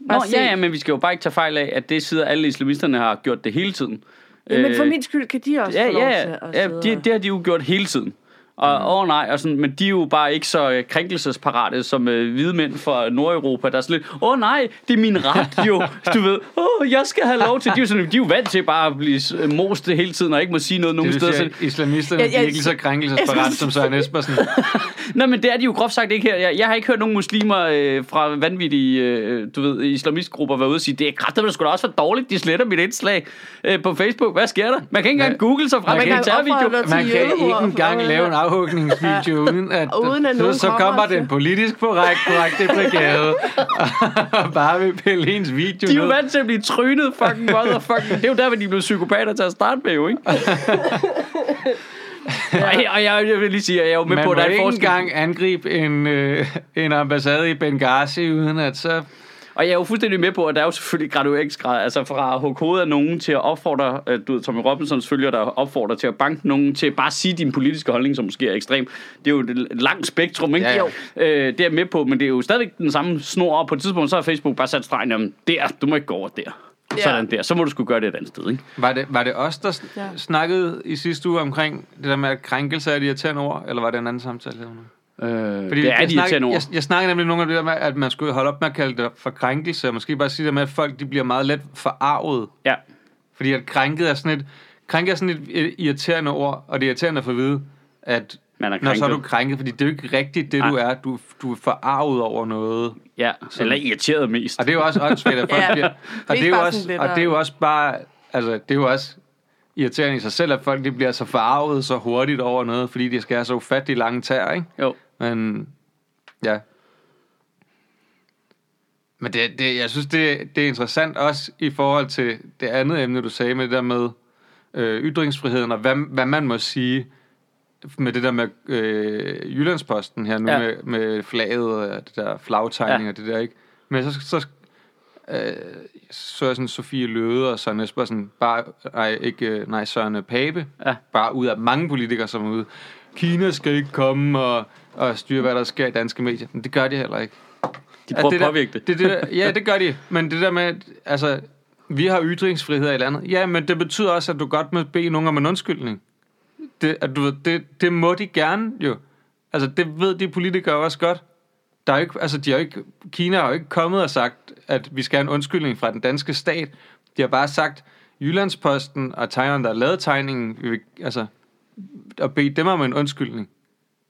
Speaker 2: Nå,
Speaker 3: Bare se-
Speaker 2: ja, ja, men vi skal jo bare ikke tage fejl af, at det sidder alle islamisterne har gjort det hele tiden.
Speaker 3: Jamen, for
Speaker 2: Øh,
Speaker 3: min skyld kan de også
Speaker 2: Ja,
Speaker 3: få lov
Speaker 2: ja,
Speaker 3: til at
Speaker 2: ja
Speaker 3: sidde
Speaker 2: det, det har de jo gjort hele tiden. Og
Speaker 3: Mm.
Speaker 2: åh oh, nej, og sådan, men de er jo bare ikke så øh, krænkelsesparate som øh, hvide mænd fra Nordeuropa, der er sådan lidt, åh oh, nej, det er min ret jo, du ved, åh, oh, jeg skal have lov til, de er, jo sådan, de er jo vant til bare at blive øh, most hele tiden, og ikke må sige noget nogen steder.
Speaker 1: vil
Speaker 2: Så,
Speaker 1: islamisterne
Speaker 3: Ja,
Speaker 1: ja, ja, er ikke lige så krænkelsesparat som Søren Espersen.
Speaker 2: nej, men det er de jo groft sagt ikke her. Jeg, jeg har ikke hørt nogen muslimer øh, fra vanvittige, øh, du ved, islamistgrupper være ude og sige, det er kraftigt, det skulle da også være dårligt, de sletter mit indslag øh, på Facebook. Hvad sker der? Man kan ikke engang
Speaker 1: Ja.
Speaker 2: google sig frem
Speaker 3: man
Speaker 2: en
Speaker 3: kan til
Speaker 1: Man kan ikke engang lave en afhugningsvideo, uden at,
Speaker 3: uden at
Speaker 1: så,
Speaker 3: nogen
Speaker 1: så
Speaker 3: kommer
Speaker 1: den politisk korrekt, korrekte brigade, og bare vil pille ens video
Speaker 2: De er jo vant til at blive trynet, fucking motherfucking. Det er jo der, hvor de blev psykopater til at starte med, jo, ikke? og, jeg, og jeg, jeg vil lige sige, at jeg er jo med
Speaker 1: Man
Speaker 2: på,
Speaker 1: må
Speaker 2: at der er
Speaker 1: ikke
Speaker 2: en forskel.
Speaker 1: engang angribe en, øh, en ambassade i Benghazi, uden at så...
Speaker 2: Og jeg er jo fuldstændig med på, at der er jo selvfølgelig gradueringsgrad. Altså fra at hugge hovedet af nogen til at opfordre, øh, du ved, Tommy Robinsons følger, der opfordrer til at banke nogen til at bare sige din politiske holdning, som måske er ekstrem. Det er jo et langt spektrum, ikke?
Speaker 1: Ja, ja.
Speaker 2: Øh, det er jeg med på, men det er jo stadigvæk den samme snor, og på et tidspunkt så har Facebook bare sat stregen om, der, du må ikke gå over der.
Speaker 3: Ja.
Speaker 2: Sådan der. Så må du skulle gøre det et andet sted, ikke?
Speaker 1: Var det, var det os, der
Speaker 3: Ja.
Speaker 1: snakkede i sidste uge omkring det der med, at krænkelse er et irriterende ord, eller var det en anden samtale? nu?
Speaker 2: Øh,
Speaker 1: Fordi
Speaker 2: det er
Speaker 1: jeg
Speaker 2: de
Speaker 1: snakkede,
Speaker 2: ord.
Speaker 1: jeg, jeg snakkede nemlig nogle af det der med, at man skulle holde op med at kalde det for krænkelse, og måske bare sige det med, at folk de bliver meget let forarvet.
Speaker 2: Ja.
Speaker 1: Fordi at krænket er sådan et, krænket er sådan et, irriterende ord, og det er irriterende at få at vide, at
Speaker 2: Man er
Speaker 1: når så er du
Speaker 2: krænket.
Speaker 1: krænket, fordi det er jo ikke rigtigt det, du
Speaker 2: Nej.
Speaker 1: er. Du, du er forarvet over noget.
Speaker 2: Ja, eller irriteret mest.
Speaker 1: Og det er jo også åndssvagt, at folk
Speaker 3: Ja.
Speaker 1: bliver... Og det er
Speaker 3: Ikke
Speaker 1: jo
Speaker 3: bare
Speaker 1: også, og det er jo
Speaker 3: og-
Speaker 1: også bare... Altså, det er jo også irriterende i sig selv, at folk de bliver så forarvet så hurtigt over noget, fordi de skal have så ufattelig lange tær, ikke?
Speaker 2: Jo.
Speaker 1: Men, ja. Men det, det, jeg synes, det, det er interessant også i forhold til det andet emne, du sagde med det der med øh, ytringsfriheden, og hvad, hvad man må sige med det der med øh, Jyllandsposten her nu,
Speaker 2: Ja.
Speaker 1: med, med flaget og det der flagtegning
Speaker 2: Ja.
Speaker 1: og det der, ikke? Men så, så øh, så er sådan Sofie Løde og Søren Espersen, bare, nej, ikke, øh, nej, Søren Pape,
Speaker 2: Ja.
Speaker 1: bare ud af mange politikere, som er ude. Kina skal ikke komme og, og styre, hvad der sker i danske medier. Men det gør de heller ikke.
Speaker 2: De prøver
Speaker 1: det
Speaker 2: at påvirke det.
Speaker 1: det, det der, ja, det gør de. Men det der med, at, altså, vi har ytringsfrihed i landet. Ja, men det betyder også, at du godt må bede nogen om en undskyldning. Det, at du, det, det må de gerne jo. Altså, det ved de politikere også godt. Der er jo ikke, altså, de har ikke, Kina har jo ikke kommet og sagt, at vi skal have en undskyldning fra den danske stat. De har bare sagt, Jyllandsposten og tegneren, der har lavet tegningen, vi vil, altså, og bede dem om en undskyldning.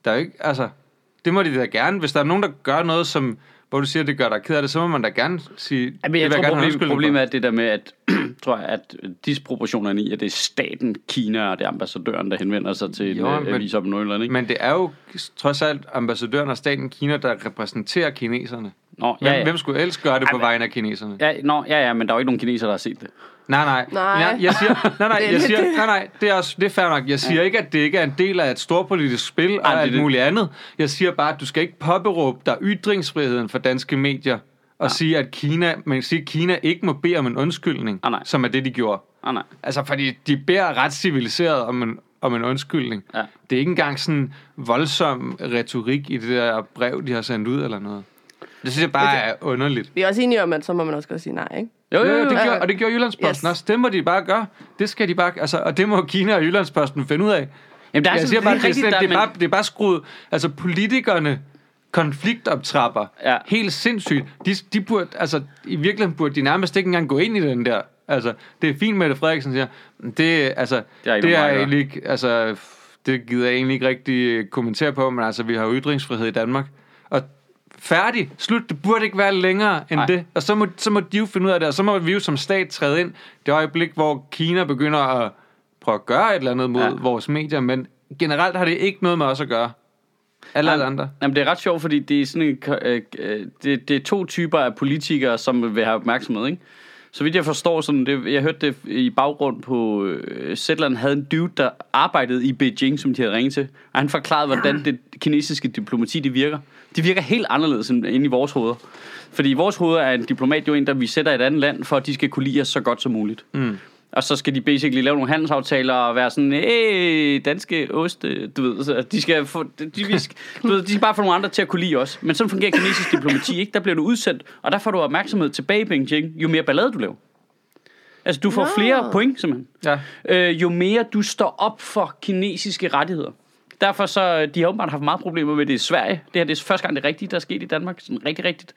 Speaker 1: Der er jo ikke, altså, det må de da gerne. Hvis der er nogen, der gør noget, som, hvor du siger, det gør dig ked af det, så må man da gerne sige,
Speaker 2: Ja, men
Speaker 1: det
Speaker 2: jeg
Speaker 1: vil
Speaker 2: tror,
Speaker 1: en
Speaker 2: problem, problemet er det der med, at, tror jeg, at disproportionerne i, at det er staten, Kina og det er ambassadøren, der henvender sig til
Speaker 1: Jo,
Speaker 2: en øh,
Speaker 1: men-
Speaker 2: avis i Nordjylland, ikke?
Speaker 1: Men det er jo trods alt ambassadøren af staten Kina, der repræsenterer kineserne.
Speaker 2: Nå,
Speaker 1: Hvem,
Speaker 2: ja, ja.
Speaker 1: hvem skulle ellers gøre det
Speaker 2: Ej,
Speaker 1: på vegne af kineserne?
Speaker 2: Ja, nå, ja, ja, men der er jo ikke nogen kinesere, der har set det.
Speaker 1: Nej, nej.
Speaker 3: Nej.
Speaker 1: Jeg, jeg siger, nej, nej,
Speaker 3: Det er
Speaker 1: jeg siger, nej, nej, det er, også, det er fair nok. Jeg siger ikke, at det ikke er en del af et storpolitisk spil og
Speaker 2: det
Speaker 1: alt
Speaker 2: det.
Speaker 1: muligt andet. Jeg siger bare, at du skal ikke påberåbe dig ytringsfriheden for danske medier og sige, at Kina, man siger, at Kina ikke må bede om en undskyldning,
Speaker 2: Ah, nej.
Speaker 1: som er det, de gjorde.
Speaker 2: Ah, nej.
Speaker 1: Altså, fordi de beder ret civiliseret om en om en undskyldning.
Speaker 2: Ja.
Speaker 1: Det er ikke engang sådan voldsom retorik i det der brev, de har sendt ud eller noget. Det synes jeg bare er underligt.
Speaker 3: Vi er også enige om, at så må man også godt sige nej, ikke?
Speaker 2: Jo, jo, jo.
Speaker 1: det
Speaker 2: jo.
Speaker 1: gjorde, og det gjorde Jyllandsposten
Speaker 3: Yes.
Speaker 1: også. Det må de bare gøre. Det skal de bare, altså, og det må Kina og Jyllandsposten finde ud af.
Speaker 2: Jamen, der er
Speaker 1: Jeg siger bare, det, er,
Speaker 2: rigtigt,
Speaker 1: sådan,
Speaker 2: der,
Speaker 1: det, er bare, det er bare skruet... Altså, politikerne konfliktoptrapper.
Speaker 2: Ja.
Speaker 1: Helt sindssygt. De, de burde, altså, i virkeligheden burde de nærmest ikke engang gå ind i den der. Altså, det er fint, Mette Frederiksen siger. Det, altså,
Speaker 2: Det
Speaker 1: det
Speaker 2: er
Speaker 1: er,
Speaker 2: ikke
Speaker 1: det er egentlig ikke, altså, det gider jeg egentlig ikke rigtig kommentere på, men altså, vi har jo ytringsfrihed i Danmark. Og færdig, slut, det burde ikke være længere end
Speaker 2: Nej.
Speaker 1: Det. Og så må, så må de jo finde ud af det, og så må vi jo som stat træde ind det øjeblik, hvor Kina begynder at prøve at gøre et eller andet mod
Speaker 2: Ja.
Speaker 1: vores medier, men generelt har det ikke noget med os at gøre. Alle
Speaker 2: Jamen,
Speaker 1: andre.
Speaker 2: Jamen, det er ret sjovt, fordi det er, sådan øh, øh, det, det er to typer af politikere, som vil have opmærksomhed, ikke? Så vidt jeg forstår, sådan det, jeg hørte det i baggrund på øh, Zetland havde en dude, der arbejdede i Beijing, som de havde ringet til. Og han forklarede, hvordan det kinesiske diplomati det virker. Det virker helt anderledes end inde i vores hoveder. Fordi i vores hoveder er en diplomat jo en, der vi sætter i et andet land, for at de skal kunne lide os så godt som muligt.
Speaker 1: Mm.
Speaker 2: Og så skal de basically lave nogle handelsaftaler og være sådan, hey, danske oste, du ved. Så de skal, få, de, de, du ved, de skal bare få nogle andre til at kunne lide os. Men sådan fungerer kinesisk diplomati, ikke? Der bliver du udsendt, og der får du opmærksomhed tilbage i Beijing, jo mere ballade du laver. Altså, du får
Speaker 3: Nå.
Speaker 2: flere point, simpelthen.
Speaker 1: Ja.
Speaker 2: Øh, jo mere du står op for kinesiske rettigheder. Derfor så, de har åbenbart haft meget problemer med det i Sverige. Det her det er første gang, det er rigtigt, der er sket i Danmark. Sådan rigtig rigtigt.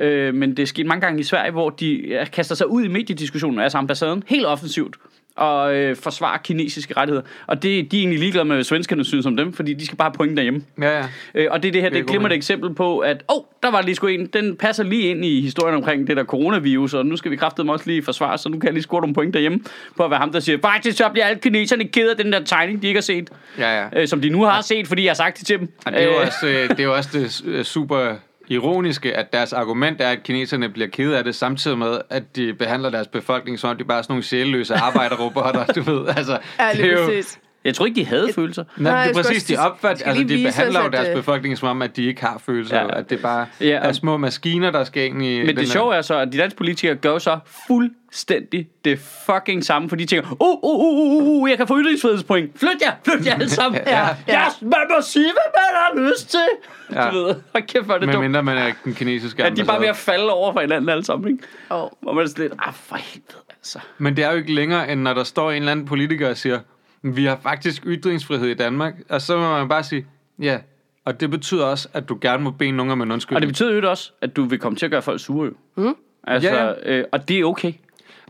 Speaker 2: Øh, men det er sket mange gange i Sverige, hvor de kaster sig ud i mediediskussionen, altså ambassaden, helt offensivt og øh, forsvarer kinesiske rettigheder. Og det, de er egentlig ligeglade med, hvad svenskerne synes om dem, fordi de skal bare have point derhjemme.
Speaker 1: Ja, ja.
Speaker 2: Øh, og det er det her,
Speaker 1: Det er
Speaker 2: et eksempel på, at åh, oh, der var lige sgu en, den passer lige ind i historien omkring det der coronavirus, og nu skal vi kraftedeme også lige forsvare, så nu kan jeg lige score nogle point derhjemme, på at være ham, der siger, faktisk så bliver alle kineserne ked af den der tegning, de ikke har set,
Speaker 1: Ja, ja.
Speaker 2: øh, som de nu har set, fordi jeg har sagt det til dem.
Speaker 1: Og det er jo
Speaker 2: Øh,
Speaker 1: også, øh, det, er jo også det super ironiske, at deres argument er, at kineserne bliver ked af det, samtidig med, at de behandler deres befolkning som om de bare er sådan nogle sjælløse arbejderrobotter, du ved. Altså,
Speaker 3: Ja,
Speaker 1: det er jo,
Speaker 3: præcis.
Speaker 2: Jeg tror ikke, de havde følelser.
Speaker 1: Nej,
Speaker 3: Nej,
Speaker 1: det er præcis, de opfatter, altså de behandler
Speaker 3: os,
Speaker 1: jo deres
Speaker 3: øh,
Speaker 1: befolkning som om, at de ikke har følelser,
Speaker 2: Ja.
Speaker 1: ja. at det bare
Speaker 2: Ja,
Speaker 1: ja,
Speaker 2: og-
Speaker 1: er små maskiner, der skal ind i
Speaker 2: Men det sjove er så, at de danske politikere gør så fuldstændig det fucking samme, for de tænker, uh, uh, uh, uh, uh, uh, jeg kan få ytringsfrihedspoint. Flyt jer, flyt jer alle sammen.
Speaker 3: Ja, ja.
Speaker 2: Yes, man må sige, hvad man har lyst til.
Speaker 1: Ja.
Speaker 2: Du ved, hold kæft, hvor er det
Speaker 1: Med
Speaker 2: dumt.
Speaker 1: mindre man er den kinesiske
Speaker 2: At de er bare ved at falde over for hinanden alle sammen, ikke?
Speaker 3: Og
Speaker 2: Hvor man er sådan lidt, ah, for helvede, altså.
Speaker 1: Men det er jo ikke længere, end når der står en eller anden politiker og siger, vi har faktisk ytringsfrihed i Danmark, og så må man bare sige, ja, og det betyder også, at du gerne må bede nogen om en
Speaker 2: Og
Speaker 1: undskyldning.
Speaker 2: det betyder jo også, at du vil komme til at gøre folk sure, jo. Mm. Altså,
Speaker 1: Ja,
Speaker 2: ja. Øh, og det er okay.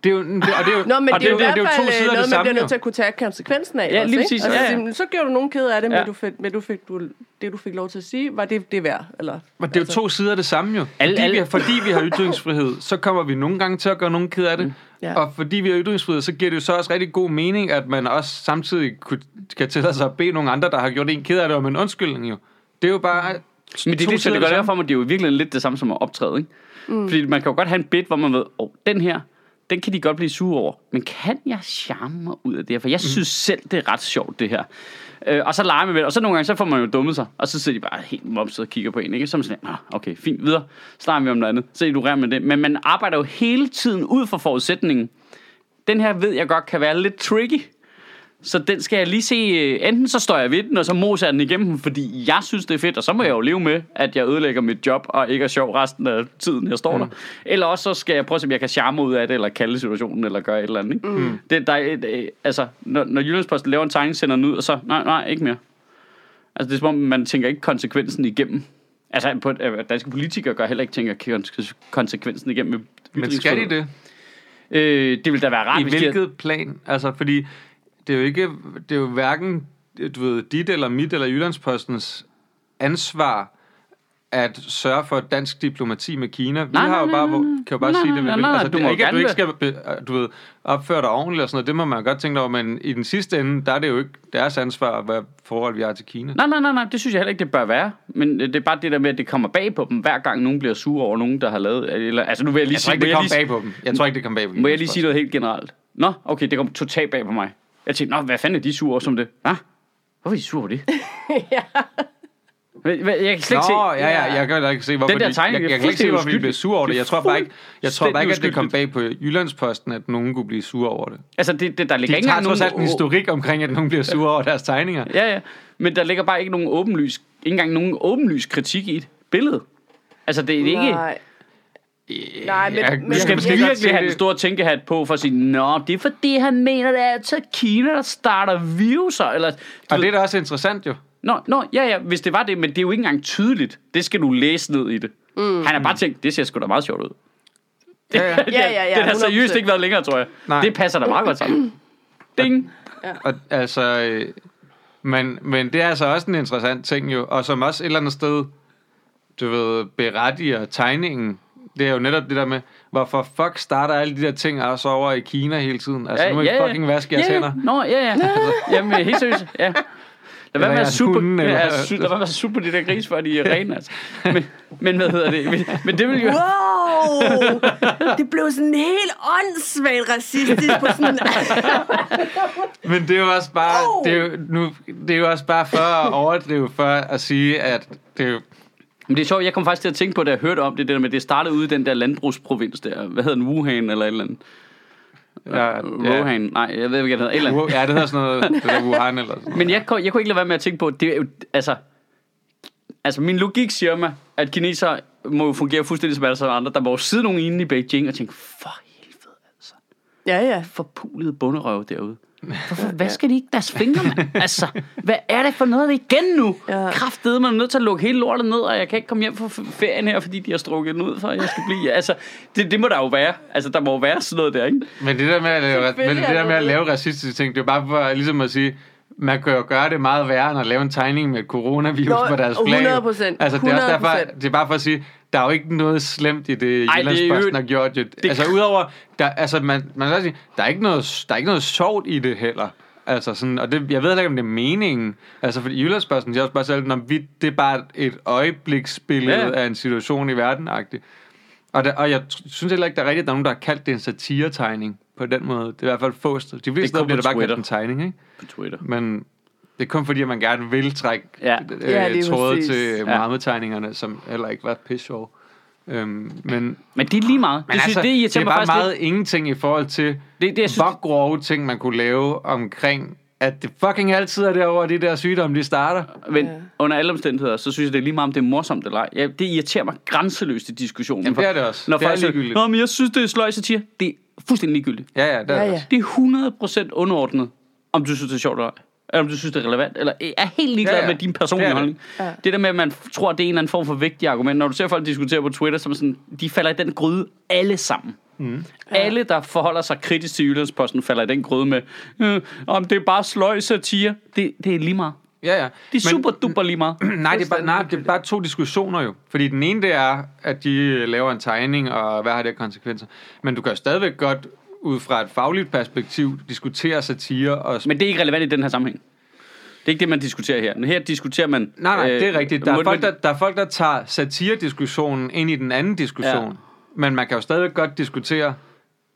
Speaker 1: Det er jo, det, og det er jo,
Speaker 3: Nå, men
Speaker 1: og
Speaker 3: det er jo
Speaker 1: det,
Speaker 3: hvert
Speaker 1: det er jo to sider
Speaker 3: øh,
Speaker 1: af
Speaker 3: noget,
Speaker 1: det
Speaker 3: man
Speaker 1: samme.
Speaker 3: bliver nødt
Speaker 1: jo.
Speaker 3: til at kunne tage konsekvensen af.
Speaker 2: Ja,
Speaker 3: også,
Speaker 2: lige
Speaker 3: ikke?
Speaker 2: præcis,
Speaker 3: Altså,
Speaker 2: ja, ja.
Speaker 3: sådan, Så gjorde du nogen ked af det, men,
Speaker 2: Ja.
Speaker 3: du fik, men du fik, du, det, du fik lov til at sige, var det det værd? Eller,
Speaker 1: Men det er jo to sider af det samme jo.
Speaker 2: Alle-
Speaker 1: Fordi,
Speaker 2: alle-
Speaker 1: vi har, fordi vi har ytringsfrihed, så kommer vi nogle gange til at gøre nogen ked af det. Mm.
Speaker 3: Ja.
Speaker 1: Og fordi vi har ytringsfrihed, så giver det jo så også rigtig god mening, at man også samtidig kunne, kan tillade sig at bede nogle andre, der har gjort en ked af det, om en undskyldning jo. Det er jo bare...
Speaker 2: Men det er det, det
Speaker 1: af
Speaker 2: gør
Speaker 1: det
Speaker 2: det det er jo virkelig lidt det samme som at optræde, ikke? Mm. Fordi man kan jo godt have en bit, hvor man ved, åh, oh, den her, den kan de godt blive sure over. Men kan jeg charme mig ud af det her? For jeg synes selv, det er ret sjovt, det her. Øh, og så leger man med det, og så nogle gange, så får man jo dummet sig. Og så sidder de bare helt momset og kigger på en, ikke? Så er man sådan, "Nå, okay, fint, videre. Så snakker vi om noget andet. Så ignorerer man det. Men man arbejder jo hele tiden ud fra forudsætningen. Den her ved jeg godt kan være lidt tricky. Så den skal jeg lige se, øh, enten så står jeg ved den, og så moser jeg den igennem, fordi jeg synes, det er fedt, og så må jeg jo leve med, at jeg ødelægger mit job, og ikke er sjov resten af tiden, jeg står mm. der. Eller også så skal jeg prøve at se, om jeg kan charme ud af det, eller kalde situationen, eller gøre et eller andet. Ikke? Mm. Det, der er, et, øh, altså, når, når Jyllandsposten laver en tegning, sender den ud, og så, nej, nej, ikke mere. Altså, det er som om, man tænker ikke konsekvensen igennem. Altså, på, øh, danske politikere gør heller ikke tænker kons- konsekvensen igennem.
Speaker 1: Men skal de det?
Speaker 2: Øh, det vil da være rart,
Speaker 1: I
Speaker 2: hvis de havde-
Speaker 1: hvilket plan? Altså, fordi det er jo ikke, det er jo hverken, du ved, dit eller mit eller Jyllandspostens ansvar at sørge for dansk diplomati med Kina. Vi
Speaker 2: Nej,
Speaker 1: har jo
Speaker 2: nej,
Speaker 1: bare,
Speaker 2: nej,
Speaker 1: kan jo bare
Speaker 2: Nej,
Speaker 1: sige det, vi
Speaker 2: nej,
Speaker 1: vil. Altså,
Speaker 2: du
Speaker 1: det er ikke, at du ikke skal be- du ved, opføre dig ordentligt og sådan noget. Det må man godt tænke over, men i den sidste ende, der er det jo ikke deres ansvar, hvad forhold vi har til Kina.
Speaker 2: Nej, nej, nej, nej, det synes jeg heller ikke, det bør være. Men øh, det er bare det der med, at det kommer bag på dem, hver gang nogen bliver sur over nogen, der har lavet... Eller, altså nu vil jeg lige
Speaker 1: Jeg tror
Speaker 2: sige...
Speaker 1: ikke, det
Speaker 2: må
Speaker 1: kom
Speaker 2: jeg lige,
Speaker 1: bag på dem. Jeg tror ikke, det kom bag på
Speaker 2: Må jeg lige sige noget helt generelt? Nå, okay, det kom totalt bag på mig. Jeg tænkte, nå, hvad fanden er de sure over som det? Hva? Hvorfor er de sure over det? Men Jeg kan slet ikke se...
Speaker 1: Nå, ja, ja, jeg kan ikke se, hvorfor
Speaker 2: Den der
Speaker 1: de,
Speaker 2: tegning
Speaker 1: jeg,
Speaker 2: er
Speaker 1: jeg, kan ikke se, hvorfor de bliver sure over det.
Speaker 2: Det
Speaker 1: Jeg tror bare ikke, jeg tror bare ikke, at det kom bag på Jyllandsposten, at nogen kunne blive sure over det.
Speaker 2: Altså, det, det, der ligger
Speaker 1: De
Speaker 2: ikke
Speaker 1: tager
Speaker 2: engang
Speaker 1: trods alt en
Speaker 2: nogen...
Speaker 1: historik omkring, at nogen bliver sure over deres tegninger.
Speaker 2: Ja, ja. Men der ligger bare ikke nogen åbenlys, ikke engang nogen åbenlys kritik i et billede. Altså, det er ikke...
Speaker 3: Nej. Nej, men-
Speaker 1: jeg,
Speaker 3: men-
Speaker 2: skal
Speaker 1: godt se
Speaker 2: virkelig have den
Speaker 1: det.
Speaker 2: store tænkehat på for at sige, Nå, det er fordi, han mener, det er altså Kina, der starter viruser. Eller,
Speaker 1: Og
Speaker 2: ved-
Speaker 1: det er da også interessant jo.
Speaker 2: Nå, nå, ja, ja, hvis det var det, men det er jo ikke engang tydeligt. Det skal du læse ned i det. Mm. Han har bare tænkt, det ser sgu da meget sjovt ud.
Speaker 1: Ja, ja.
Speaker 3: Ja, ja, ja,
Speaker 2: det har seriøst
Speaker 3: 100%.
Speaker 2: ikke været længere, tror jeg.
Speaker 1: Nej.
Speaker 2: Det passer da meget godt sammen. Ding.
Speaker 1: Og, altså, øh, men, men det er altså også en interessant ting jo, og som også et eller andet sted, du ved, berettiger tegningen. Det er jo netop det der med, hvorfor fuck starter alle de der ting også over i Kina hele tiden? Altså, nu må I fucking vaske jeres
Speaker 2: ja,
Speaker 1: hænder.
Speaker 2: Nå, ja, ja. Jamen, helt seriøst, ja. Lad være med at
Speaker 1: jeres
Speaker 2: suppe,
Speaker 1: hunde,
Speaker 2: ja,
Speaker 1: eller-
Speaker 2: su- lad være med at suppe på de der gris, før de er rene, altså. Men, men hvad hedder det? Men, men det vil jo...
Speaker 3: Wow! Det blev sådan helt åndssvagt racistisk på sådan...
Speaker 1: Men det er jo også bare,
Speaker 3: Oh!
Speaker 1: det er jo, nu, det er jo også bare for at overdrive, for at sige, at det er jo,
Speaker 2: Men det er sjovt, jeg kom faktisk til at tænke på, da jeg hørte om det, det der med, det startede ude i den der landbrugsprovins der. Hvad hedder den? Wuhan eller et eller andet?
Speaker 1: ja,
Speaker 2: Wuhan. Nej, jeg ved ikke, hvad det hedder. Et eller andet.
Speaker 1: Ja, det hedder sådan noget, det der Wuhan eller sådan noget.
Speaker 2: Men jeg, kunne- jeg kunne ikke lade være med at tænke på, det er jo, altså, altså min logik siger mig, at kinesere må jo fungere fuldstændig som alle sammen andre. Der må jo sidde nogen inde i Beijing og tænke, for helvede altså,
Speaker 3: Ja, ja.
Speaker 2: forpulede bunderøv derude. Hvorfor, hvad skal de ikke deres fingre med? Altså, hvad er det for noget igen nu? Ja. Kraftede man er nødt til at lukke hele lortet ned, og jeg kan ikke komme hjem fra ferien her, fordi de har strukket den ud for, jeg skal blive. Altså, det, det må der jo være. Altså, der må jo være sådan noget der, ikke?
Speaker 1: Men det der med at lave, men det der
Speaker 3: er
Speaker 1: med at
Speaker 3: det
Speaker 1: lave racistiske ting, det er jo bare for ligesom at sige, man kan jo gøre det meget værre, end at lave en tegning med coronavirus
Speaker 3: Nå,
Speaker 1: på deres flag.
Speaker 3: 100%,
Speaker 1: Altså, det er, også derfor,
Speaker 3: 100%.
Speaker 1: det er bare for at sige, der er jo ikke noget slemt i det,
Speaker 2: Ej, det
Speaker 1: Jyllandsposten har gjort. Jo. Altså, udover, der, altså, man, man kan sige, der er, ikke noget, der er ikke noget sjovt i det heller. Altså sådan, og det, jeg ved heller ikke, om det er meningen. Altså, fordi Jyllandsposten siger også bare selv, når vi, det er bare et øjebliksbillede
Speaker 2: Ja.
Speaker 1: af en situation i verden -agtigt. Og, der, og jeg synes heller ikke, der er rigtigt, der er nogen, der har kaldt det en satiretegning på den måde. Det er i hvert fald få steder. De fleste steder bliver det bare kaldt en tegning, ikke?
Speaker 2: På Twitter.
Speaker 1: Men det er kun fordi, at man gerne vil trække
Speaker 2: Ja.
Speaker 1: øh,
Speaker 3: Ja,
Speaker 1: tråde til
Speaker 2: Ja.
Speaker 1: Mohammed-tegningerne, som heller ikke var pisse sjove. Øhm, men,
Speaker 2: Men det er lige meget.
Speaker 1: men
Speaker 2: det, synes,
Speaker 1: altså,
Speaker 2: det
Speaker 1: det er bare meget ingenting i forhold til,
Speaker 2: Det, det, jeg synes,
Speaker 1: hvor grove ting, man kunne lave omkring, at det fucking altid er derovre, de der sygdomme, de starter.
Speaker 2: Men
Speaker 3: Ja.
Speaker 2: under alle omstændigheder, så synes jeg, det er lige meget, om det er morsomt eller ej. Ja, det irriterer mig grænseløst i diskussionen.
Speaker 1: Jamen, det er det også.
Speaker 2: Når
Speaker 1: Det er
Speaker 2: folk siger,
Speaker 1: ligegyldigt.
Speaker 2: Nå, men jeg synes, det er sløj satire. Det er fuldstændig ligegyldigt.
Speaker 1: Ja, ja, det er
Speaker 3: Ja,
Speaker 1: det
Speaker 3: ja.
Speaker 1: også.
Speaker 2: Det er 100% underordnet, om du synes, det er sjovt eller ej. Eller om du synes, det er relevant. Eller er helt ligeglad
Speaker 1: Ja, ja.
Speaker 2: med din personlige
Speaker 1: Det er det.
Speaker 2: holdning.
Speaker 3: Ja.
Speaker 2: Det der med, at man tror, at det er en eller anden form for vigtig argument. Når du ser folk diskutere på Twitter, som sådan, de falder i den gryde alle sammen. Mm. Alle, der forholder sig kritisk til Jyllandsposten, falder i den gryde med, øh, om det er bare sløj satire. Det, det er lige meget.
Speaker 1: Ja, ja.
Speaker 2: Det er super duper lige meget.
Speaker 1: Nej, det er, bare, nej, det er bare to diskussioner jo. Fordi den ene, det er, at de laver en tegning, og hvad har det konsekvenser. Men du kan stadigvæk godt, ud fra et fagligt perspektiv, diskutere satire og...
Speaker 2: Men det er ikke relevant i den her sammenhæng. Det er ikke det, man diskuterer her. Men her diskuterer man...
Speaker 1: Nej, nej, det er
Speaker 2: øh,
Speaker 1: rigtigt. Der er, folk, der, der er folk, der tager satirediskussionen ind i den anden diskussion.
Speaker 2: Ja.
Speaker 1: Men man kan jo stadigvæk godt diskutere,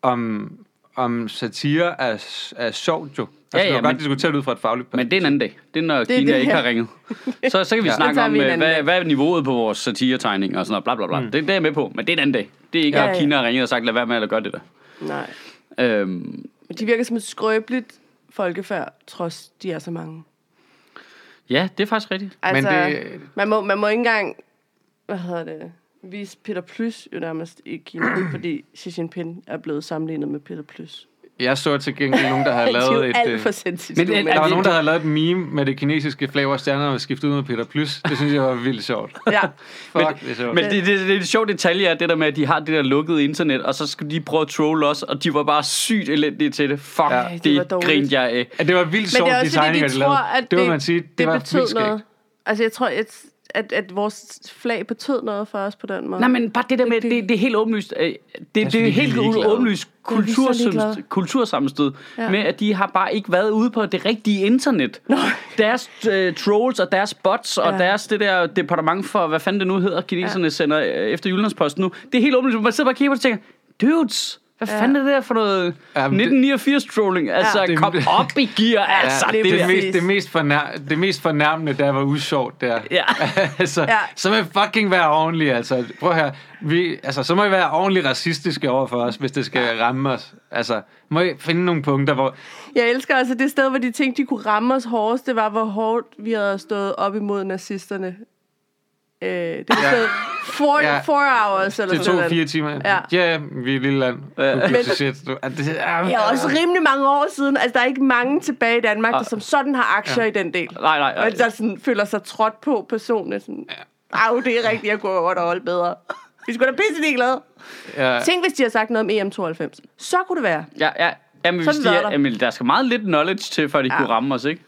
Speaker 1: om, om satire er, er sjovt jo. Altså,
Speaker 2: Ja,
Speaker 1: ja, du kan
Speaker 2: men-
Speaker 1: godt diskutere det ud fra et fagligt perspektiv.
Speaker 2: Men det er en anden dag. Det er, når
Speaker 3: er
Speaker 2: Kina
Speaker 3: det
Speaker 2: ikke
Speaker 3: her.
Speaker 2: har ringet. Så, så kan vi
Speaker 1: Ja.
Speaker 2: snakke om, øh, hvad,
Speaker 3: dag.
Speaker 2: hvad er niveauet på vores satiretegning og sådan noget, bla bla bla. Mm. Det, det er jeg med på, men det er en anden dag. Det er ikke,
Speaker 3: Ja,
Speaker 2: at
Speaker 3: ja.
Speaker 2: Kina har ringet og sagt, lad være med at gøre det der.
Speaker 3: Nej.
Speaker 2: Øhm,
Speaker 3: Men de virker som et skrøbeligt folkefærd, trods de er så mange.
Speaker 2: ja, det er faktisk rigtigt.
Speaker 3: Altså,
Speaker 1: Men det-
Speaker 3: det... man, må, man må ikke engang, hvad hedder det, vise Peter Plys jo nærmest i Kina, fordi Xi Jinping er blevet sammenlignet med Peter Plys.
Speaker 1: Jeg så til gengæld nogen, der havde
Speaker 3: Det
Speaker 1: lavet et...
Speaker 3: alt
Speaker 1: øh,
Speaker 3: for sensitivt.
Speaker 2: men det-
Speaker 3: Men,
Speaker 1: Der var
Speaker 2: det-
Speaker 1: nogen, der havde lavet et meme med det kinesiske flag, hvor stjernerne var skiftet ud med Peter Plys. Det synes jeg var vildt sjovt.
Speaker 3: ja,
Speaker 1: Fuck, det er sjovt.
Speaker 2: Men det, det, det, det sjove detalje er det der med, at de har det der lukkede internet, og så skal de prøve at trolle os, og de var bare sygt elendige til det. Fuck,
Speaker 1: Ja.
Speaker 3: det
Speaker 2: det,
Speaker 3: var
Speaker 2: det grinte jeg af.
Speaker 1: Ja, det var vildt
Speaker 3: men
Speaker 1: sjovt,
Speaker 3: det er
Speaker 1: de tegninger,
Speaker 3: de
Speaker 1: de
Speaker 3: tror,
Speaker 1: lavede.
Speaker 3: at
Speaker 1: Det må
Speaker 3: det,
Speaker 1: man sige, det,
Speaker 3: det
Speaker 1: var
Speaker 3: betød
Speaker 1: vildt skægt.
Speaker 3: noget. Altså, jeg tror, at, at, at vores flag betød noget for os på den måde.
Speaker 2: Nej, men bare det der med,
Speaker 3: Det-
Speaker 2: det, er helt åbenlyst. øh, Det, det,
Speaker 1: fordi,
Speaker 2: det er helt åbenlyst
Speaker 3: Vi så
Speaker 2: kultursam,
Speaker 3: ligeglade.
Speaker 2: kultursammenstød
Speaker 3: Ja.
Speaker 2: med, at de har bare ikke været ude på det rigtige internet.
Speaker 3: Nå.
Speaker 2: Deres uh, trolls og deres bots og
Speaker 3: Ja.
Speaker 2: deres det der departement for, hvad fanden det nu hedder, kineserne ja. sender øh, efter Jyllandsposten nu. Det er helt åbenlyst. Man sidder bare og kigger på det og tænker, dudes, Hvad fanden er det der for noget
Speaker 1: Jamen, det-
Speaker 2: 1989-trolling? Altså,
Speaker 3: Ja.
Speaker 2: ja. kom op i gear, altså.
Speaker 3: lige
Speaker 2: det,
Speaker 1: det,
Speaker 2: det,
Speaker 1: mest, det, mest fornær, det mest fornærmende, der var usjovt der.
Speaker 2: ja.
Speaker 1: altså,
Speaker 3: Ja.
Speaker 1: ja. så må I fucking være ordentlige, altså. Prøv her. Vi, altså, så må I være ordentligt racistiske over for os, hvis det skal ramme os. Altså, må I finde nogle punkter, hvor...
Speaker 3: Jeg elsker altså det sted, hvor de tænkte, de kunne ramme os hårdest. Det var, hvor hårdt vi havde stået op imod nazisterne. Øh, det var
Speaker 1: Ja.
Speaker 3: ja. four,
Speaker 1: Ja.
Speaker 3: ja. four hours eller
Speaker 1: Det
Speaker 3: sådan
Speaker 1: tog
Speaker 3: noget.
Speaker 1: fire timer.
Speaker 3: Ja.
Speaker 1: ja vi er et lille land.
Speaker 2: Ja.
Speaker 3: Men-
Speaker 1: shit? Du- det, ja,
Speaker 3: Det er også rimelig mange år siden. Altså, der er ikke mange tilbage i Danmark, der som sådan har aktier ja. i den del.
Speaker 2: Nej, nej, nej.
Speaker 3: Og der sådan, føler sig trådt på personligt. Sådan, Au, det er rigtigt, jeg kunne godt holde bedre. Vi skulle da pisse ligeglade.
Speaker 1: ja,
Speaker 3: Tænk, hvis de har sagt noget om E EM92. Så kunne det være.
Speaker 2: Ja, ja. Jamen, hvis
Speaker 3: er vi
Speaker 2: de, er,
Speaker 3: der.
Speaker 2: jamen, der skal meget lidt knowledge til, før de
Speaker 3: Ja.
Speaker 2: ja. kunne ramme os, ikke?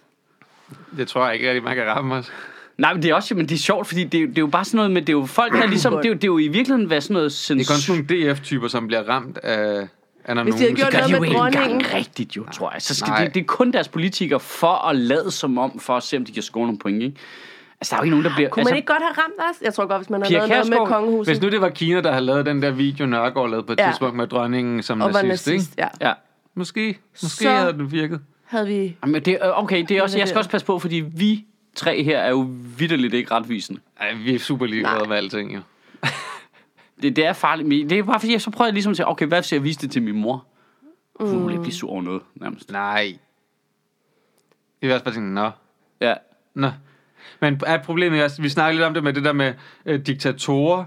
Speaker 1: det tror jeg ikke rigtig, man kan ramme os.
Speaker 2: Nej, men det er også men det er sjovt, fordi det, er jo- det er jo bare sådan noget med, det er jo folk, der ligesom, det er jo, det er jo i virkeligheden været sådan noget
Speaker 1: Det er kun sådan nogle DF-typer, som bliver ramt af, af
Speaker 3: Hvis de
Speaker 1: nogen...
Speaker 3: havde gjort noget
Speaker 2: jo
Speaker 3: med dronningen.
Speaker 2: engang rigtigt, jo, tror jeg. Så skal det, det er kun deres politikere for at lade som om, for at se, om de kan score nogle point, ikke? Altså, der er jo ikke nogen, der bliver...
Speaker 3: Kunne
Speaker 2: altså,
Speaker 3: man ikke godt have ramt os? Jeg tror godt, hvis man havde
Speaker 2: Pia
Speaker 3: lavet noget med kongehuset.
Speaker 1: Hvis nu det var Kina, der havde lavet den der video, Nørgaard lavede på et
Speaker 3: Ja.
Speaker 1: tidspunkt med dronningen som
Speaker 3: og var
Speaker 1: nazist, ikke?
Speaker 3: nazist, ja.
Speaker 2: Ja.
Speaker 1: Måske, måske
Speaker 3: Så-
Speaker 1: havde den virket.
Speaker 3: Havde vi...
Speaker 2: Jamen, det, okay, det er også,
Speaker 3: det
Speaker 2: jeg skal også passe på, fordi vi tre her er jo vidderligt ikke retvisende.
Speaker 1: Ej, vi er super ligeglade med alting, jo.
Speaker 2: Det, det er farligt, men det er bare fordi, jeg så prøver jeg ligesom at sige, okay, hvad hvis jeg viste det til min mor? Mm. Hun ville ikke blive sur over noget, nærmest.
Speaker 1: Nej. Jeg vil også bare tænke, nå.
Speaker 2: Ja.
Speaker 1: Nå. Men er problemet også, vi snakker lidt om det med det der med øh, diktatorer,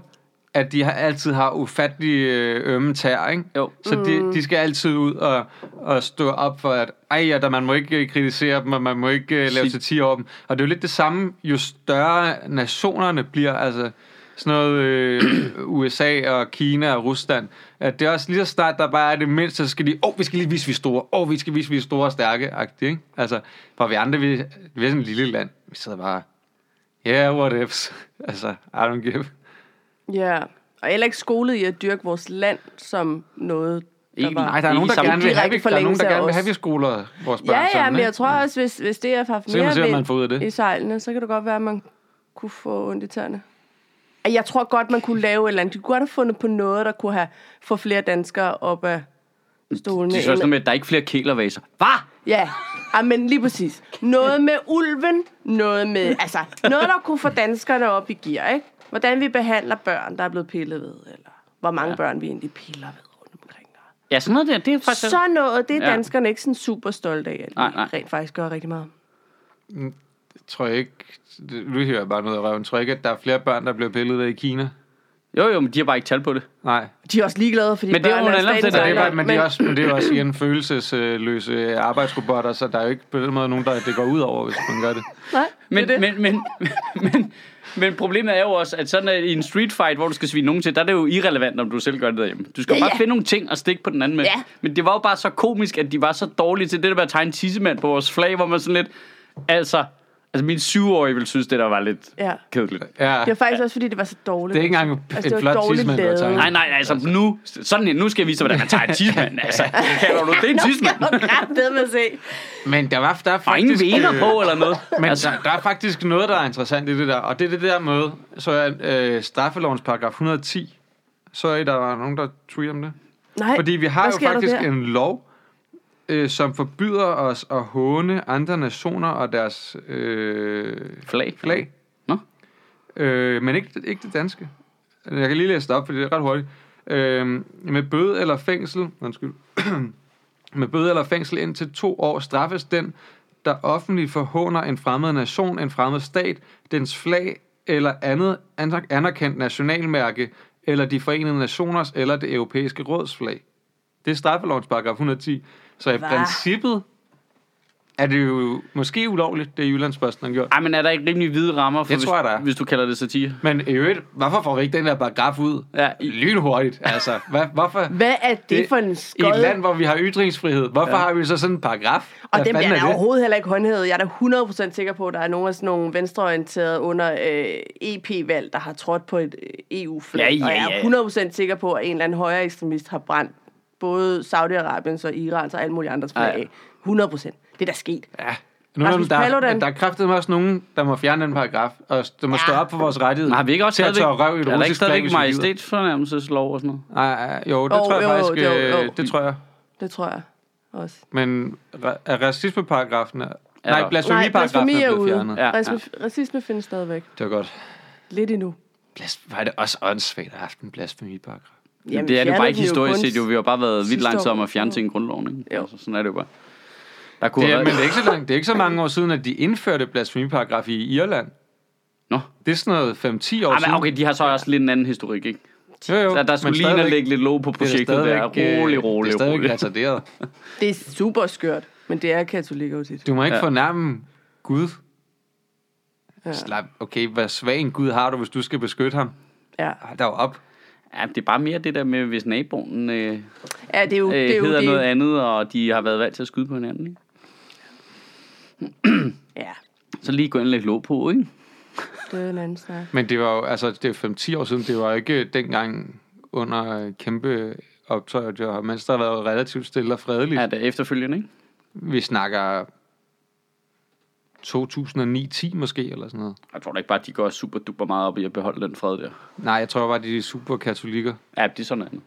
Speaker 1: at de har altid har ufattelige øh, ømme tær, ikke?
Speaker 2: Jo.
Speaker 1: Så de, de skal altid ud og, og stå op for, at ej, ja, der, man må ikke øh, kritisere dem, og man må ikke øh, lave
Speaker 2: Sig-
Speaker 1: satire over dem. Og det er jo lidt det samme, jo større nationerne bliver, altså sådan noget øh, USA og Kina og Rusland, at det er også lige så snart, der bare er det mindste, så skal de, åh, oh, vi skal lige vise, vi er store, åh, oh, vi skal vise, vi er store og stærke, ikke? Altså, hvor vi andre, vi, vi er sådan et lille land, vi sidder bare, yeah, what ifs, altså, I don't give.
Speaker 3: Ja. Og heller ikke skolet i at dyrke vores land som noget, der
Speaker 2: Ikke-
Speaker 3: var...
Speaker 1: Nej, der er nogen, der gerne vil have, der er nogen, der gerne vil have, vi skoler vores børn
Speaker 3: Ja, ja,
Speaker 1: sådan,
Speaker 3: men jeg tror også, hvis, hvis det har haft
Speaker 1: Så
Speaker 3: mere
Speaker 1: se, hvad man
Speaker 3: vind
Speaker 1: får ud af det.
Speaker 3: i sejlene, så kan det godt være, at man kunne få ondt i tæerne. Jeg tror godt, man kunne lave et eller andet. De kunne godt have fundet på noget, der kunne have få flere danskere op af stolene.
Speaker 2: Det er også noget med, at der er ikke flere kælervaser. Hvad?
Speaker 3: Ja, ah, men lige præcis. Noget med ulven, noget med, altså, noget, der kunne få danskerne op i gear, ikke? Hvordan vi behandler børn, der er blevet pillet ved, eller hvor mange ja. børn vi egentlig piller ved rundt omkring.
Speaker 2: Ja, sådan noget der, det er faktisk...
Speaker 3: Så noget, det er
Speaker 2: Ja.
Speaker 3: danskerne ikke sådan super stolte af, at
Speaker 2: Nej, nej.
Speaker 3: rent faktisk gør rigtig meget.
Speaker 1: tror jeg ikke, nu hører jeg bare noget af røven, tror jeg ikke, at der er flere børn, der bliver pillet ved i Kina?
Speaker 2: Jo, jo, men de har bare ikke tal på det.
Speaker 1: Nej.
Speaker 3: De er også ligeglade, fordi
Speaker 2: Men det er jo en anden
Speaker 1: det, er bare, men, det er også, men det er også igen følelsesløse arbejdsrobotter, så der er jo ikke på den måde nogen, der det går ud over, hvis man gør det.
Speaker 3: Nej,
Speaker 2: Men,
Speaker 3: det det.
Speaker 2: men, men, men, men problemet er jo også, at sådan at i en street fight, hvor du skal svine nogen til, der er det jo irrelevant, om du selv gør det derhjemme. Du skal
Speaker 3: Ja,
Speaker 2: bare
Speaker 3: ja.
Speaker 2: finde nogle ting og stikke på den anden med.
Speaker 3: Ja.
Speaker 2: Men det var jo bare så komisk, at de var så dårlige til det der med at tegne en tissemand på vores flag, hvor man sådan lidt... Altså, altså min syvårige ville synes, det der var lidt
Speaker 3: Ja.
Speaker 2: kedeligt.
Speaker 1: Ja,
Speaker 3: Det var faktisk også, fordi det var så dårligt.
Speaker 1: det er ikke engang
Speaker 3: Altså,
Speaker 1: et
Speaker 3: det
Speaker 1: flot tidsmand, du har tegnet.
Speaker 2: Nej, nej, altså nu, sådan, nu skal jeg vise dig, hvordan man tager en tissemand. Altså, kalder du det en tissemand?
Speaker 3: ret med at se.
Speaker 1: Men der, var, der er
Speaker 2: Og ingen
Speaker 1: faktisk...
Speaker 2: vener
Speaker 1: øh,
Speaker 2: på eller noget.
Speaker 1: Men
Speaker 2: Altså,
Speaker 1: altså, der er faktisk noget, der er interessant i det der, og det er det der med, så er øh, straffelovens paragraf 110, så er der var nogen, der tweeter om det.
Speaker 3: Nej,
Speaker 1: Fordi vi har jo
Speaker 3: der
Speaker 1: faktisk
Speaker 3: der?
Speaker 1: en lov, øh, som forbyder os at håne andre nationer og deres øh,
Speaker 2: flag.
Speaker 1: flag.
Speaker 2: Nå.
Speaker 1: Øh, men ikke, ikke det danske. Jeg kan lige læse det op, for det er ret hurtigt. Øh, med bøde eller fængsel, undskyld, med bøde eller fængsel indtil to år straffes den, der offentligt forhåner en fremmed nation, en fremmed stat, dens flag eller andet aner- anerkendt nationalmærke, eller de forenede nationers eller det europæiske råds flag. Det er straffelovens paragraf 110. Så i
Speaker 3: Hva?
Speaker 1: princippet er det jo måske ulovligt, det Jyllandsposten har gjort.
Speaker 2: Ej, men er der ikke rimelig hvide rammer, for
Speaker 1: Det
Speaker 2: hvis,
Speaker 1: tror jeg, der er.
Speaker 2: hvis du kalder det satire?
Speaker 1: Men i øvrigt, hvorfor får vi ikke den der paragraf ud?
Speaker 2: Ja, i-
Speaker 1: Lynhurtigt, altså. Hvad, hvorfor?
Speaker 3: Hvad er det,
Speaker 1: Det-
Speaker 3: for en
Speaker 1: I
Speaker 3: skod?
Speaker 1: et land, hvor vi har ytringsfrihed, hvorfor
Speaker 2: Ja.
Speaker 1: ja. har vi så sådan en paragraf?
Speaker 3: Og
Speaker 1: Hvad
Speaker 3: den bliver
Speaker 1: er
Speaker 3: overhovedet heller ikke håndhævet. Jeg er da 100% sikker på, at der er nogle af sådan nogle venstreorienterede under øh, EP-valg, der har trådt på et øh, EU-flag.
Speaker 2: Ja, ja,
Speaker 3: Og jeg
Speaker 2: ja.
Speaker 3: er 100% sikker på, at en eller anden højere ekstremist har brændt både Saudi-Arabiens og Irans og alle mulige andres flag
Speaker 2: Ja, ja.
Speaker 3: af. 100%. Det er da sket.
Speaker 1: Ja. Nu er der, der,
Speaker 3: Paludan.
Speaker 1: der er kraftedeme også nogen, der må fjerne den paragraf, og der må stå op for vores rettighed.
Speaker 2: Men har vi ikke også
Speaker 1: til at tørre røv i et
Speaker 2: er der ikke
Speaker 1: russisk flag,
Speaker 2: stadigvæk
Speaker 1: hvis vi gider?
Speaker 2: majestætsfornærmelseslov og sådan noget?
Speaker 1: Nej, nej, jo, det
Speaker 3: Jo,
Speaker 1: tror jeg
Speaker 3: jo,
Speaker 1: faktisk,
Speaker 3: jo,
Speaker 1: øh,
Speaker 3: jo.
Speaker 1: det tror jeg.
Speaker 3: Det tror jeg også.
Speaker 1: Men er racismeparagrafen... Er,
Speaker 2: Er
Speaker 1: nej,
Speaker 2: der-
Speaker 1: blasfemiparagrafen
Speaker 3: blasfemi
Speaker 1: er
Speaker 3: er
Speaker 1: blevet fjernet.
Speaker 2: Ja.
Speaker 1: Ja.
Speaker 3: Racisme, racisme findes stadigvæk.
Speaker 1: Det var godt.
Speaker 3: Lidt endnu.
Speaker 1: Blas- var det også åndssvagt at have haft en blasfemiparagraf?
Speaker 2: Jamen, det er det jo bare ikke historisk set. Jo, vi har bare været vildt langsomme at fjerne ting i grundloven. Ikke?
Speaker 3: Jo.
Speaker 2: Altså, sådan er det jo bare. Der kunne
Speaker 1: Det er, men det er, ikke så langt, det er ikke så mange år siden, at de indførte blasfemiparagraf i Irland.
Speaker 2: Nå.
Speaker 1: Det er sådan noget 5-10 år
Speaker 2: Ah,
Speaker 1: siden.
Speaker 2: men okay, de har så også lidt en anden historik, ikke?
Speaker 1: Jo, jo,
Speaker 2: Der, der skulle lige
Speaker 1: stadigvæk-
Speaker 2: lægge lidt låg på
Speaker 1: er
Speaker 2: projektet der.
Speaker 1: stadigvæk, øh,
Speaker 2: Rolig, rolig,
Speaker 1: Det er stadigvæk
Speaker 2: rolig.
Speaker 1: retarderet.
Speaker 3: Det er super skørt, men det er katolikker jo tit.
Speaker 1: Du må ikke
Speaker 2: Ja.
Speaker 1: ja. fornærme Gud.
Speaker 3: Ja.
Speaker 1: Slap. Okay, hvad svag en Gud har du, hvis du skal beskytte ham?
Speaker 3: Ja.
Speaker 1: Hold da op.
Speaker 2: Ja, det er bare mere det der med, hvis naboen øh, øh,
Speaker 3: ja, det er jo, det er jo
Speaker 2: hedder
Speaker 3: det.
Speaker 2: noget andet, og de har været valgt til at skyde på hinanden. Ikke?
Speaker 3: Ja,
Speaker 2: Så lige gå ind og lægge låg på, ikke?
Speaker 3: det er en anden snak.
Speaker 1: Men det var jo, altså, det er 5-10 år siden, det var ikke dengang under øh, kæmpe optøjer, det var, mens der har været relativt stille og fredeligt.
Speaker 2: Ja,
Speaker 1: Ja.
Speaker 2: det er efterfølgende, ikke?
Speaker 1: Vi snakker 2009-10 måske, eller sådan noget.
Speaker 2: Jeg tror da ikke bare, at de går super duper meget op i at beholde den fred der.
Speaker 1: Nej, jeg tror bare, de er super katolikker,
Speaker 2: Ja, det er sådan andet.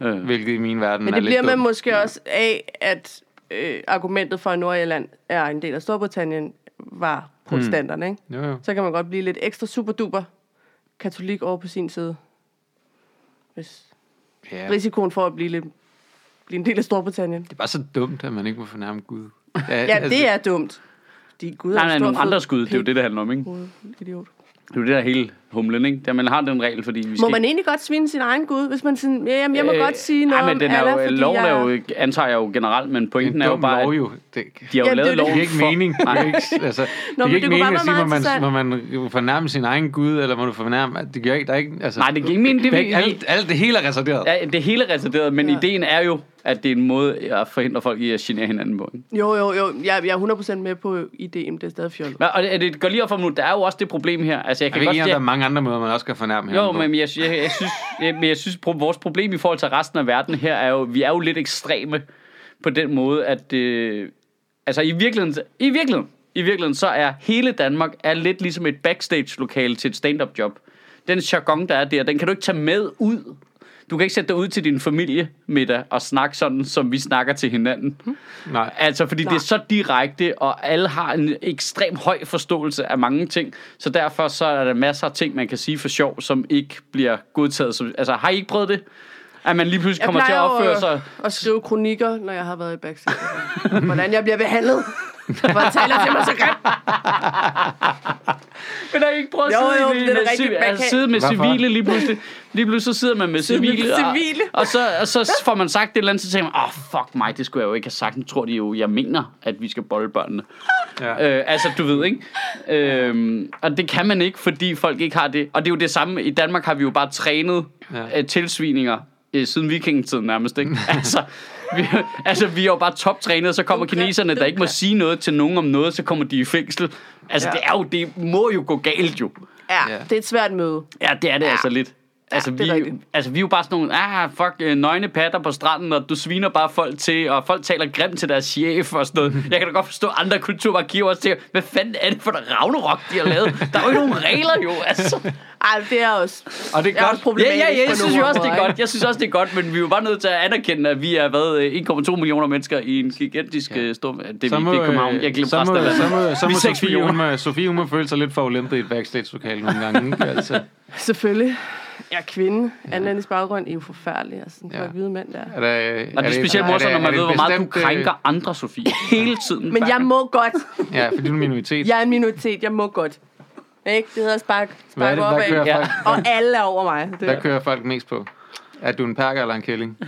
Speaker 2: Øh,
Speaker 1: hvilket i min verden
Speaker 3: Men
Speaker 1: er
Speaker 3: det
Speaker 1: lidt
Speaker 3: bliver man
Speaker 1: dumt.
Speaker 3: måske også af, at øh, argumentet for, at Nordirland er en del af Storbritannien, var protestanterne, ikke?
Speaker 1: Jo, jo.
Speaker 3: Så kan man godt blive lidt ekstra super duper katolik over på sin side. Hvis
Speaker 1: Ja.
Speaker 3: risikoen for at blive, lidt, blive en del af Storbritannien.
Speaker 1: Det er bare så dumt, at man ikke må fornærme Gud. Ja,
Speaker 3: Ja, det er dumt. De Gud
Speaker 2: nej, nej, nogle andre skud, det er jo det, det handler om, ikke?
Speaker 3: Idiot.
Speaker 2: Det er jo det der hele humlen, ikke? Der man har den regel, fordi vi
Speaker 3: Må
Speaker 2: skal...
Speaker 3: man egentlig godt svine sin egen Gud, hvis man sådan, ja, jamen, jeg må
Speaker 2: Øh,
Speaker 3: godt sige noget
Speaker 2: ej, men den
Speaker 3: om
Speaker 2: er
Speaker 3: Allah,
Speaker 2: jo,
Speaker 3: fordi
Speaker 2: loven
Speaker 3: jeg...
Speaker 2: er jo, antager jeg jo generelt, men
Speaker 1: det er
Speaker 2: pointen
Speaker 1: en
Speaker 2: er jo bare,
Speaker 1: lov, jo. Det,
Speaker 2: de har jo
Speaker 3: Jamen, det
Speaker 2: lavet
Speaker 3: jo
Speaker 2: loven
Speaker 1: det giver ikke
Speaker 2: for...
Speaker 1: mening. Det
Speaker 2: Nej.
Speaker 1: ikke, altså,
Speaker 3: Nå,
Speaker 1: det giver ikke
Speaker 3: det
Speaker 1: mening
Speaker 3: bare
Speaker 1: at sige, må man, må man fornærme sin egen Gud, eller må du fornærme... Det giver ikke, der er ikke, altså,
Speaker 2: Nej, det giver ikke mening. Det,
Speaker 1: det er
Speaker 2: vi,
Speaker 1: alt, alt det hele er reserveret.
Speaker 2: ja, det hele er retarderet, men
Speaker 3: Ja.
Speaker 2: ideen er jo, at det er en måde at forhindre folk i at genere hinanden på.
Speaker 3: Jo, jo, jo. Jeg, jeg er 100% med på ideen, det er stadig fjollet.
Speaker 2: Men, og det, det går lige op for mig nu, der er jo også det problem her. Altså, jeg
Speaker 1: Jeg
Speaker 2: kan
Speaker 1: ved
Speaker 2: godt...
Speaker 1: ikke, om der er
Speaker 2: Jeg,
Speaker 1: mange andre måder, man også kan fornærme
Speaker 2: jo,
Speaker 1: hinanden på.
Speaker 2: men jeg, jeg, jeg synes, jeg, men jeg synes pro- vores problem i forhold til resten af verden her er jo, vi er jo lidt ekstreme på den måde, at... Øh, altså, i virkeligheden, i virkeligheden, i virkeligheden, så er hele Danmark er lidt ligesom et backstage-lokale til et stand-up job. Den jargon, der er der, den kan du ikke tage med ud. Du kan ikke sætte dig ud til din familie middag og snakke sådan, som vi snakker til hinanden.
Speaker 1: Nej.
Speaker 2: Altså, fordi Nej. det er så direkte, og alle har en ekstrem høj forståelse af mange ting. Så derfor så er der masser af ting, man kan sige for sjov, som ikke bliver godtaget. Som, altså, har I ikke prøvet det? At man lige pludselig
Speaker 3: Jeg
Speaker 2: kommer til at opføre sig...
Speaker 3: at skrive kronikker, når jeg har været i backstage. Hvordan jeg bliver behandlet. Hvor jeg taler til mig så grimt.
Speaker 2: Men har I ikke prøvet at sidde,
Speaker 3: jo,
Speaker 2: i-
Speaker 3: det er
Speaker 2: med,
Speaker 3: rigtigt. Man
Speaker 2: altså,
Speaker 3: kan-
Speaker 2: sidde med
Speaker 1: Hvorfor?
Speaker 2: civile lige pludselig? Lige pludselig så sidder man med
Speaker 3: Sidde med
Speaker 2: civile, og,
Speaker 3: civile.
Speaker 2: og, så, og så får man sagt et eller andet, så tænker man, åh, oh, fuck mig, det skulle jeg jo ikke have sagt. Nu tror de jo, jeg mener, at vi skal bolle børnene.
Speaker 1: Ja.
Speaker 2: Øh, altså, du ved, ikke? Øh, og det kan man ikke, fordi folk ikke har det. Og det er jo det samme. I Danmark har vi jo bare trænet
Speaker 1: Ja.
Speaker 2: ja. tilsvininger øh, siden vikingetiden nærmest, ikke? altså, vi, altså, vi er jo bare toptrænet, og så kommer
Speaker 3: Okay,
Speaker 2: kineserne, der ikke må sige noget til nogen om noget, så kommer de i fængsel. Altså,
Speaker 3: Ja.
Speaker 2: det, er jo, det må jo gå galt, jo.
Speaker 3: Ja,
Speaker 1: Ja.
Speaker 3: det er et svært møde.
Speaker 2: Ja, det er det ja. altså lidt. Altså,
Speaker 3: det er
Speaker 2: vi,
Speaker 3: rigtigt.
Speaker 2: altså, vi er jo bare sådan nogle, ah, fuck, øh, nøgne patter på stranden, og du sviner bare folk til, og folk taler grimt til deres chef og sådan noget. Jeg kan da godt forstå, at andre kulturarkiver også tænker, hvad fanden er det for der Ragnarok, de har lavet? Der er jo ikke nogen regler, jo, altså.
Speaker 3: Ej, det er også,
Speaker 1: Og det
Speaker 3: det
Speaker 1: er
Speaker 3: er
Speaker 1: godt.
Speaker 3: også
Speaker 2: Ja,
Speaker 3: problematisk
Speaker 2: ja, ja, jeg synes jo også, det er godt. Jeg synes også, det er godt, men vi er jo bare nødt til at anerkende, at vi er været øh, 1,2 millioner mennesker i en gigantisk ja. stor... Det er, vi,
Speaker 1: må,
Speaker 2: det er København.
Speaker 1: øh,
Speaker 2: Jeg glemte
Speaker 1: så må,
Speaker 2: resten af
Speaker 1: så må, så
Speaker 2: Vi
Speaker 1: må
Speaker 2: er
Speaker 1: Sofie, hun Sofie, hun må føle sig lidt for i et backstage-lokale nogle gange. Ikke? Altså,
Speaker 3: ikke? Selvfølgelig. Jeg er kvinde. Anden etnisk baggrund er jo forfærdelig. Altså, sådan
Speaker 1: Ja.
Speaker 3: ja. hvide mænd der.
Speaker 1: er der,
Speaker 2: Og det er specielt morsomt, når man ved, hvor meget du
Speaker 1: øh,
Speaker 2: krænker andre, Sofie. Hele tiden.
Speaker 3: Men jeg må godt.
Speaker 1: Ja, fordi du er en minoritet.
Speaker 3: Jeg er en minoritet. Jeg må godt. Ikke? Det hedder spark,
Speaker 1: Hvad, er
Speaker 3: spark
Speaker 1: det,
Speaker 3: op af.
Speaker 2: Ja.
Speaker 1: folk,
Speaker 3: Og alle er over mig. Det
Speaker 1: hvad
Speaker 3: er.
Speaker 1: kører folk mest på? Er du en perker eller en kælling?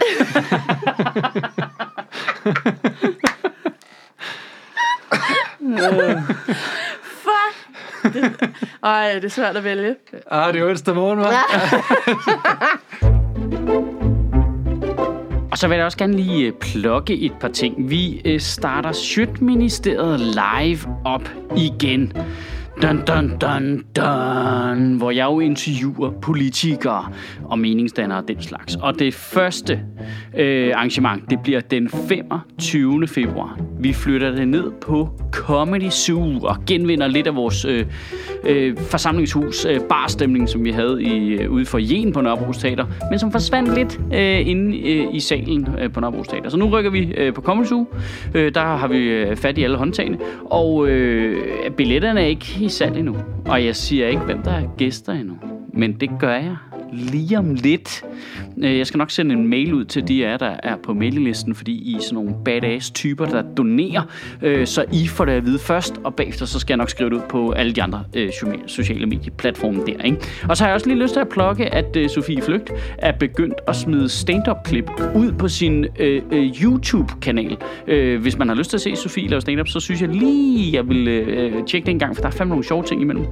Speaker 3: Det, ej, det er svært at vælge.
Speaker 1: Ah, det er onsdag morgen, hva'?
Speaker 2: Og så vil jeg også gerne lige øh, plukke et par ting. Vi øh, starter Sjøtministeriet live op igen. Dun, dun, dun, dun, hvor jeg jo interviewer politikere og meningsdannere og den slags. Og det første øh, arrangement, det bliver den 25. februar. Vi flytter det ned på Comedy Zoo og genvinder lidt af vores øh, øh, forsamlingshus øh, barstemning, som vi havde i, øh, ude for Jen på Nørrebro Teater, men som forsvandt lidt øh, inde øh, i salen øh, på Nørrebro Teater. Så nu rykker vi øh, på Comedy Zoo. Øh, der har vi øh, fat i alle håndtagene, og øh, billetterne er ikke i salg endnu. Og jeg siger ikke, hvem der er gæster endnu. Men det gør jeg lige om lidt. Øh, jeg skal nok sende en mail ud til de af jer, der er på mailinglisten, fordi I er sådan nogle badass typer, der donerer, øh, så I får det at vide først, og bagefter så skal jeg nok skrive det ud på alle de andre øh, sociale medieplatforme der. Ikke? Og så har jeg også lige lyst til at plukke, at Sofie Flygt er begyndt at smide stand-up-klip ud på sin øh, YouTube-kanal. Hvis man har lyst til at se Sofie lave stand-up, så synes jeg lige, jeg vil øh, tjekke det en gang, for der er fandme nogle sjove ting imellem.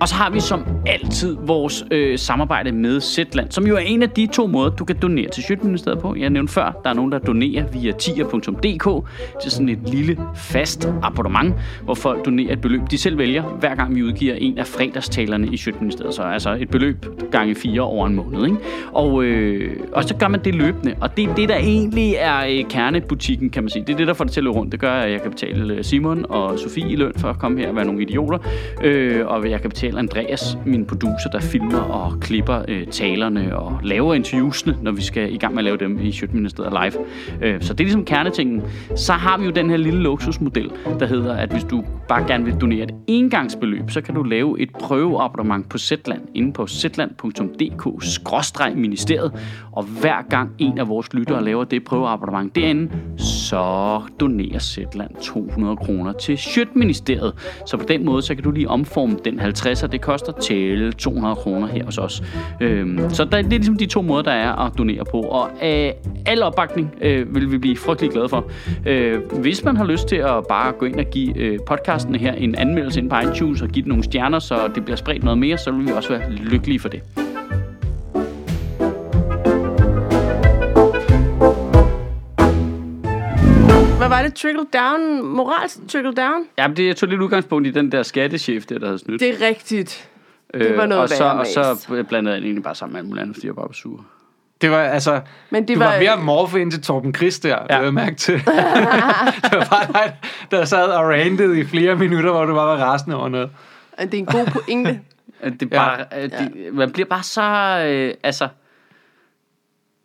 Speaker 2: Og så har vi som altid vores øh, samarbejde med Zetland, som jo er en af de to måder, du kan donere til Sjøtministeriet på. Jeg nævnte før, der er nogen, der donerer via tier.dk til sådan et lille fast abonnement, hvor folk donerer et beløb, de selv vælger, hver gang vi udgiver en af fredagstalerne i Sjøtministeriet. Så altså et beløb gange fire over en måned. Ikke? Og, øh, og så gør man det løbende, og det er det, der egentlig er øh, kernebutikken, kan man sige. Det er det, der får det til at løbe rundt. Det gør, at jeg kan betale øh, Simon og Sofie i løn for at komme her og være nogle idioter. Øh, og jeg kan betale Andreas, min producer, der filmer og klipper øh, talerne og laver interviewsene, når vi skal i gang med at lave dem i Sjøtministeriet live. Øh, så det er ligesom kernetingen. Så har vi jo den her lille luksusmodel, der hedder, at hvis du bare gerne vil donere et engangsbeløb, så kan du lave et prøveabonnement på Zetland inde på zetland.dk-ministeriet. Og hver gang en af vores lyttere laver det prøveabonnement derinde, så donerer Zetland 200 kroner til Sjøtministeriet. Så på den måde, så kan du lige omforme den 50 50'er, det koster til 200 kroner her hos os. Øhm, så der, det er ligesom de to måder, der er at donere på. Og øh, al opbakning øh, vil vi blive frygtelig glade for. Øh, hvis man har lyst til at bare gå ind og give øh, podcasten her en anmeldelse ind på iTunes og give den nogle stjerner, så det bliver spredt noget mere, så vil vi også være lykkelige for det.
Speaker 3: Hvad var det? Trickle down? Moralsk trickle down?
Speaker 2: Ja, men det, jeg tog lidt udgangspunkt i den der skattechef, der, der havde snydt.
Speaker 3: Det er rigtigt. det var noget
Speaker 2: og, så, og så blandede jeg egentlig bare sammen med alt muligt andet, fordi jeg bare var sur.
Speaker 1: Det var altså...
Speaker 3: Men det
Speaker 1: du
Speaker 3: var,
Speaker 1: var ved at morfe ind til Torben Christ der, ja. Det jeg mærke til. det var bare dig, der sad og rantede i flere minutter, hvor du bare var rasende over noget.
Speaker 3: det er en god pointe.
Speaker 2: At Det er bare, ja. det, man bliver bare så, øh, altså,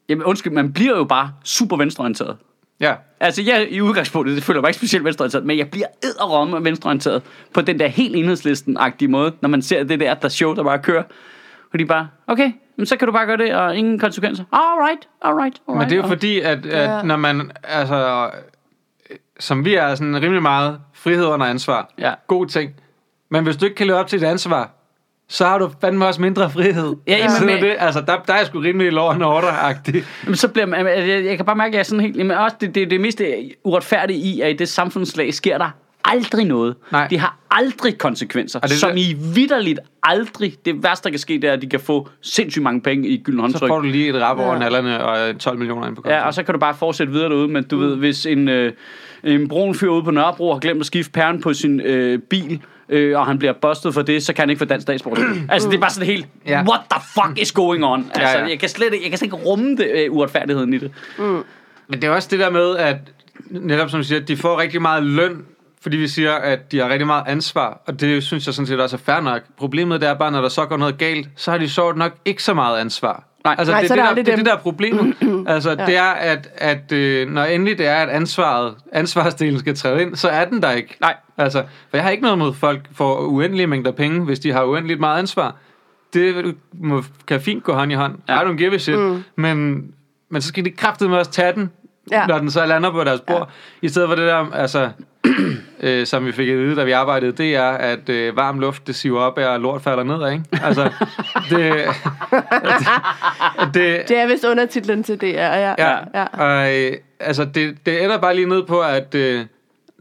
Speaker 2: jamen undskyld, man bliver jo bare super venstreorienteret.
Speaker 1: Ja.
Speaker 2: Altså, jeg i udgangspunktet, det føler jeg mig ikke specielt venstreorienteret, men jeg bliver edderomme venstreorienteret på den der helt enhedslisten-agtige måde, når man ser det der, der show, der bare kører. Fordi bare, okay, men så kan du bare gøre det, og ingen konsekvenser. Alright, alright, alright.
Speaker 1: Men det er jo
Speaker 2: alright.
Speaker 1: fordi, at, at
Speaker 3: Ja.
Speaker 1: når man, altså, som vi er sådan rimelig meget frihed under ansvar.
Speaker 2: Ja.
Speaker 1: God ting. Men hvis du ikke kan leve op til dit ansvar, så har du fandme også mindre frihed.
Speaker 2: Ja, jamen,
Speaker 1: så
Speaker 2: men-
Speaker 1: det, altså, der, der er sgu rimelig law and.
Speaker 2: Jamen, så bliver man, jeg, jeg kan bare mærke, at jeg er sådan helt... Men også det, det, det mest uretfærdige i, at i det samfundslag sker der aldrig noget.
Speaker 1: Nej.
Speaker 2: Det har aldrig konsekvenser.
Speaker 1: Og det
Speaker 2: som
Speaker 1: der-
Speaker 2: i vidderligt aldrig. Det værste, der kan ske, det er, at de kan få sindssygt mange penge i gylden
Speaker 1: Så
Speaker 2: håndtryk.
Speaker 1: får du lige et rap over
Speaker 3: Ja.
Speaker 1: nallerne og øh, 12 millioner ind på kontoen.
Speaker 2: Ja, og så kan du bare fortsætte videre derude, men du ved, hvis en, øh, en brun fyr ude på Nørrebro har glemt at skifte pæren på sin øh, bil, øh, og han bliver bustet for det, så kan han ikke få dansk statsborgerskab. altså, det er bare sådan helt,
Speaker 1: Ja.
Speaker 2: what the fuck is going on? Altså,
Speaker 1: ja.
Speaker 2: jeg kan slet ikke, jeg kan slet ikke rumme det, øh, uretfærdigheden i det.
Speaker 1: Men det er også det der med, at netop som du siger, de får rigtig meget løn, fordi vi siger, at de har rigtig meget ansvar, og det synes jeg sådan set også er fair nok. Problemet det er bare, når der så går noget galt, så har de sjovt nok ikke så meget ansvar.
Speaker 2: Nej.
Speaker 1: altså,
Speaker 3: Nej,
Speaker 1: det,
Speaker 3: så
Speaker 1: det,
Speaker 3: det
Speaker 1: der,
Speaker 3: aldrig
Speaker 1: det er det der er problemet. altså, ja. det er, at, at øh, når endelig det er, at ansvaret, ansvarsdelen skal træde ind, så er den der ikke.
Speaker 2: Nej.
Speaker 1: Altså, for jeg har ikke noget mod folk for uendelige mængder penge, hvis de har uendeligt meget ansvar. Det må, kan fint gå hånd i hånd.
Speaker 2: Ja.
Speaker 1: I don't give a shit. Mm. Men, men så skal de kraftedeme også tage den, ja. Når den så lander på deres bord. Ja. I stedet for det der, altså, øh, som vi fik at vide, da vi arbejdede, det er, at øh, varm luft, det siver op og lort falder ned, ikke? Altså, det... det, det
Speaker 3: Det er vist undertitlen til det, ja. ja.
Speaker 1: Ja,
Speaker 3: ja.
Speaker 1: og øh, altså det, det ender bare lige ned på, at øh,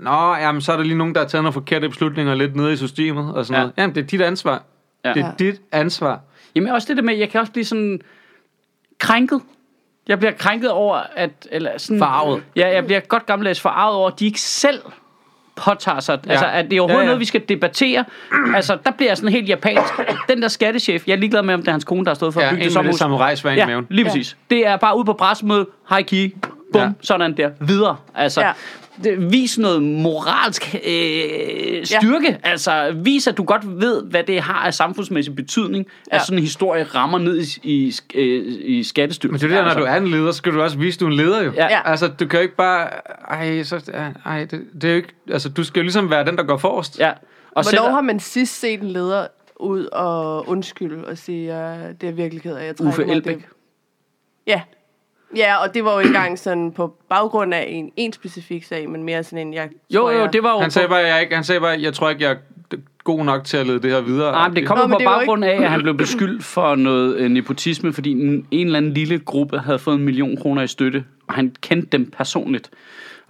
Speaker 1: Nå, jamen, så er der lige nogen, der har taget nogle forkerte beslutninger lidt nede i systemet og sådan
Speaker 2: Ja.
Speaker 1: noget. Jamen, det er dit ansvar.
Speaker 2: Ja.
Speaker 1: Det er dit ansvar.
Speaker 2: Jamen også det der med, jeg kan også blive sådan krænket. Jeg bliver krænket over, at... Eller sådan,
Speaker 1: Forarvet.
Speaker 2: Ja, jeg bliver godt gammeldags forarvet over, at de ikke selv påtager sig. Ja. Altså, at det er overhovedet
Speaker 1: Ja,
Speaker 2: ja,
Speaker 1: ja.
Speaker 2: noget, vi skal debattere. Altså, der bliver jeg sådan helt japansk. Den der skattechef, jeg er ligeglad med, om det er hans kone, der har stået for
Speaker 1: Ja,
Speaker 2: at
Speaker 1: en
Speaker 2: bygge det sommerhus.
Speaker 1: samurai-svang i
Speaker 2: Ja,
Speaker 1: maven.
Speaker 2: lige præcis. Det er bare ude på pressemøde, hej ki, bum,
Speaker 1: Ja.
Speaker 2: ja. sådan der, videre. Altså,
Speaker 3: Ja.
Speaker 2: Ja. vis noget moralsk øh, styrke. Ja. Altså, vis, at du godt ved, hvad det har af samfundsmæssig betydning, ja.
Speaker 3: Ja.
Speaker 2: at sådan en historie rammer ned i, i, øh, i skattestyrelsen.
Speaker 1: Men det er det, der, når du er en leder, så skal du også vise, at du er en leder jo.
Speaker 2: Ja.
Speaker 3: Ja.
Speaker 1: Altså, du kan jo ikke bare... Ej, så, ej det, det er jo ikke... Altså, du skal jo ligesom være den, der går forrest.
Speaker 2: Ja. Og
Speaker 3: Hvornår
Speaker 2: selv,
Speaker 3: har man sidst set en leder ud og undskylde og sige, at det er virkelig ked af, jeg trækker
Speaker 2: Uffe Elbæk.
Speaker 3: det- Ja. Ja, og det var jo ikke engang sådan på baggrund af en, en specifik sag, men mere sådan en, jeg
Speaker 2: Jo,
Speaker 3: tror,
Speaker 2: jo,
Speaker 3: jeg,
Speaker 2: det var jo...
Speaker 1: Han sagde bare, jeg, ikke, han sagde bare, jeg tror ikke, jeg er god nok til at lede det her videre.
Speaker 2: Nej, men det kom
Speaker 3: Nå,
Speaker 2: jo
Speaker 3: men
Speaker 2: på
Speaker 3: det var
Speaker 2: baggrund af, at han blev beskyldt for noget øh, nepotisme, fordi en, en eller anden lille gruppe havde fået en million kroner i støtte, og han kendte dem personligt.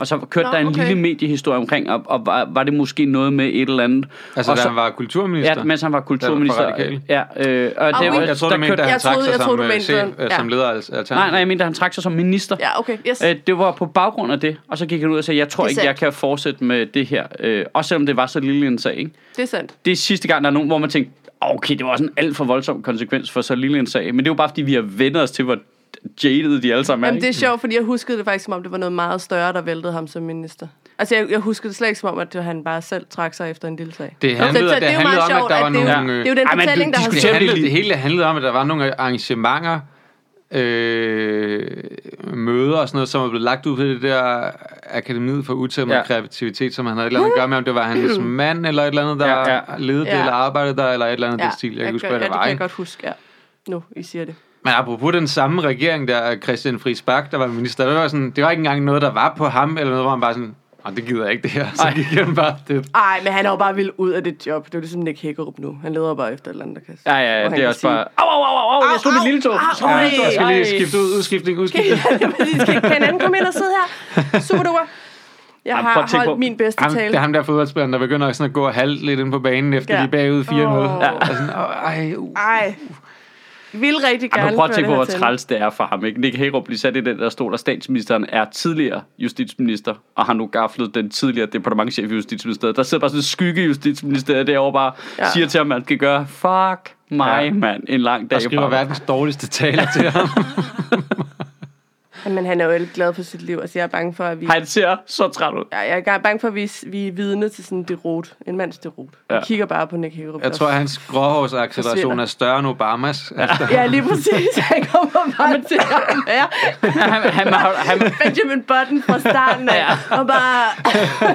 Speaker 2: Og så kørte
Speaker 3: Nå,
Speaker 2: der en
Speaker 3: okay.
Speaker 2: lille mediehistorie omkring, og, og var, var det måske noget med et eller andet.
Speaker 1: Altså,
Speaker 2: og
Speaker 1: da
Speaker 2: så,
Speaker 1: han var kulturminister.
Speaker 2: Ja, mens han var kulturminister.
Speaker 1: Var.
Speaker 2: Ja, øh, og
Speaker 3: Ah,
Speaker 2: det, var,
Speaker 1: jeg tror,
Speaker 2: der
Speaker 1: du mente,
Speaker 2: kørte-
Speaker 1: at han
Speaker 3: Jeg
Speaker 1: trak sig
Speaker 3: jeg
Speaker 1: som,
Speaker 3: troede, du
Speaker 1: øh,
Speaker 3: mente
Speaker 1: chef, øh,
Speaker 3: Ja.
Speaker 1: som leder af.
Speaker 2: Nej, nej, jeg mente, at han trak sig som minister.
Speaker 3: Ja, okay, yes.
Speaker 2: Øh, det var på baggrund af det, og så gik han ud og sagde, jeg tror ikke, jeg kan fortsætte med det her. Øh, også selvom det var så lille en sag. Ikke?
Speaker 3: Det er sandt.
Speaker 2: Det er sidste gang, der er nogen, hvor man tænkte, okay, det var også en alt for voldsom konsekvens for så lille en sag. Men det er jo bare, fordi vi har vendt os til, hvor jaded de alle sammen er.
Speaker 3: Jamen, det er sjovt, fordi jeg huskede det faktisk, som om det var noget meget større, der væltede ham som minister. Altså, jeg, jeg huskede det slet ikke som om, at det, han bare selv trak sig efter en lille sag.
Speaker 1: Det
Speaker 3: Så-
Speaker 1: handlede,
Speaker 3: så
Speaker 1: det
Speaker 3: er jo
Speaker 1: handlede
Speaker 3: meget
Speaker 1: om, at
Speaker 3: sjovt,
Speaker 1: der var
Speaker 3: det er jo-
Speaker 1: nogle...
Speaker 3: Det er jo den
Speaker 2: Ej, men
Speaker 3: fortælling,
Speaker 2: du
Speaker 3: der har
Speaker 1: Det, handlede, det hele handlede om, at der var nogle arrangementer, øh, møder og sådan noget, som var blevet lagt ud på det der Akademiet for Udtæmmet
Speaker 2: Ja.
Speaker 1: ja. Kreativitet, som han havde et eller andet at gøre med, om det var hans mand eller et eller andet, der
Speaker 2: Ja,
Speaker 1: ja,
Speaker 2: ja.
Speaker 1: ja. ledede det,
Speaker 3: Ja.
Speaker 1: eller arbejdede der, eller et eller andet ja. det stil. Jeg kan ikke huske, hvad det
Speaker 3: ja, det
Speaker 1: var.
Speaker 3: kan jeg
Speaker 1: ikke?
Speaker 3: godt huske, ja. Nu, I siger det.
Speaker 1: Men apropos den samme regering, der Christian Friis Bak, der var minister, det var, sådan, det var ikke engang noget, der var på ham, eller noget, hvor han bare sådan, "Åh, det gider jeg ikke det her. Så
Speaker 2: Ej.
Speaker 1: gik han bare det.
Speaker 3: Ej, men han er jo bare vildt ud af det job. Det er jo ligesom Nick Hækkerup nu. Han leder bare efter et eller andet, der kan
Speaker 2: Ja, ja, ja det er også
Speaker 3: sige-
Speaker 2: bare... Au, au, au, au, au, jeg slog mit lille tog.
Speaker 3: au,
Speaker 1: Ja, jeg skal lige skifte ud, udskiftning, udskiftning.
Speaker 3: Kan, kan en anden komme ind og sidde her? Super duper. Jeg
Speaker 2: prøv
Speaker 3: har holdt
Speaker 2: på-
Speaker 3: min bedste
Speaker 1: Ham, det
Speaker 3: tale.
Speaker 1: er ham der fodboldspilleren, der begynder sådan at gå og lidt ind på banen, efter
Speaker 3: Ja.
Speaker 1: de er bagud 4-0.
Speaker 3: Åh.
Speaker 1: Ja. Og sådan, åh, ej, uh.
Speaker 3: Ej. Jeg vil rigtig
Speaker 2: Ej,
Speaker 3: gerne
Speaker 2: men prøv at tænke på, hvor træls det er for ham. Ikke? Nick Hagerup bliver sat i den, der stod, der statsministeren er tidligere justitsminister, og har nu gaflet den tidligere departementchef i justitsministeriet. Der sidder bare sådan en skygge justitsministeriet derovre bare
Speaker 3: Ja.
Speaker 2: siger til ham, at man skal gøre, fuck mig,
Speaker 1: Ja.
Speaker 2: mand, en lang dag.
Speaker 1: Og skriver
Speaker 2: arbejde.
Speaker 1: verdens dårligste taler til ham.
Speaker 3: Men han er jo ikke glad for sit liv. Altså, jeg er bange for, at vi...
Speaker 2: Han ser så træt ud.
Speaker 3: Ja, jeg er bange for, at vi, vi er vidne til sådan en derot. En mands derot. Ja.
Speaker 2: Ja.
Speaker 3: Vi kigger bare på Nick Hagerup.
Speaker 1: Jeg tror, at hans gråhårsacceleration er større end Obamas. Altså,
Speaker 3: Ja, lige præcis. Han kommer bare til at være
Speaker 2: han, han, han, han,
Speaker 3: Benjamin Button fra starten af. Og bare...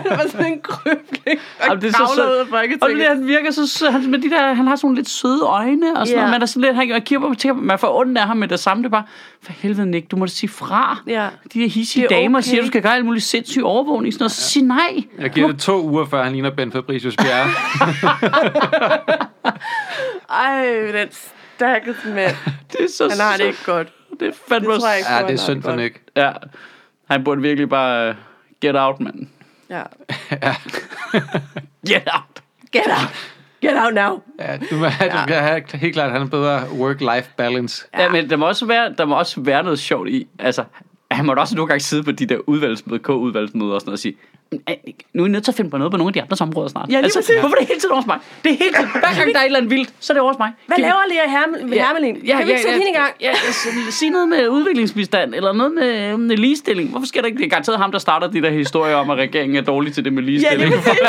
Speaker 3: det var sådan en krybling. Og
Speaker 2: det er så
Speaker 3: ud af
Speaker 2: Og det, han virker så sød. Han, med de der, han har sådan nogle lidt søde øjne og sådan
Speaker 3: Ja.
Speaker 2: noget. Man er sådan lidt, han, jeg kigger på, man får ondt af ham med det samme. Det er bare, for helvede Nick, du må da sige fra.
Speaker 3: Ja.
Speaker 2: De der hissige
Speaker 3: Det er
Speaker 2: damer
Speaker 3: okay.
Speaker 2: siger, du skal gøre alt muligt sindssyg overvågning. Sådan noget. Så sig nej.
Speaker 1: jeg giver det to uger, før han ligner Ben Fabricius Bjerre.
Speaker 3: Ej, den stakkels mand.
Speaker 2: Det er så
Speaker 3: Han har det
Speaker 2: sødt.
Speaker 3: ikke godt.
Speaker 2: Det er fandme
Speaker 3: Det tror jeg ikke.
Speaker 1: Ja, det er
Speaker 3: han
Speaker 1: synd for. Nick.
Speaker 2: Ja, han burde virkelig bare uh, get out, mand.
Speaker 3: Ja.
Speaker 2: Get out.
Speaker 3: Get out. Get out now.
Speaker 1: Ja, du, må, have, du have helt klart have en bedre work-life balance.
Speaker 2: Ja. ja, men der må, også være, der må også være noget sjovt i, altså, han måtte også nogle gange sidde på de der udvalgsmøder, K-udvalgsmøder og sådan noget og sige, "Øh, nu er I nødt til at finde på noget på nogle af de andre områder snart.
Speaker 3: Ja, lige
Speaker 2: altså,
Speaker 3: præcis.
Speaker 2: hvorfor er det hele tiden over hos mig? Det er hele tiden. Hver gang der er et eller andet vildt, så er det over hos mig.
Speaker 3: Hvad laver Lea Herm- Hermelin?
Speaker 2: Ja,
Speaker 3: kan vi ikke sætte hende i gang?
Speaker 2: Ja, ja, sig noget med udviklingsbistand, eller noget med, med ligestilling. Hvorfor sker der ikke det? Er garanteret ham, der starter de der historier om, at regeringen er dårlig til det med
Speaker 3: Ja,
Speaker 2: ligestilling.
Speaker 3: lige præcis.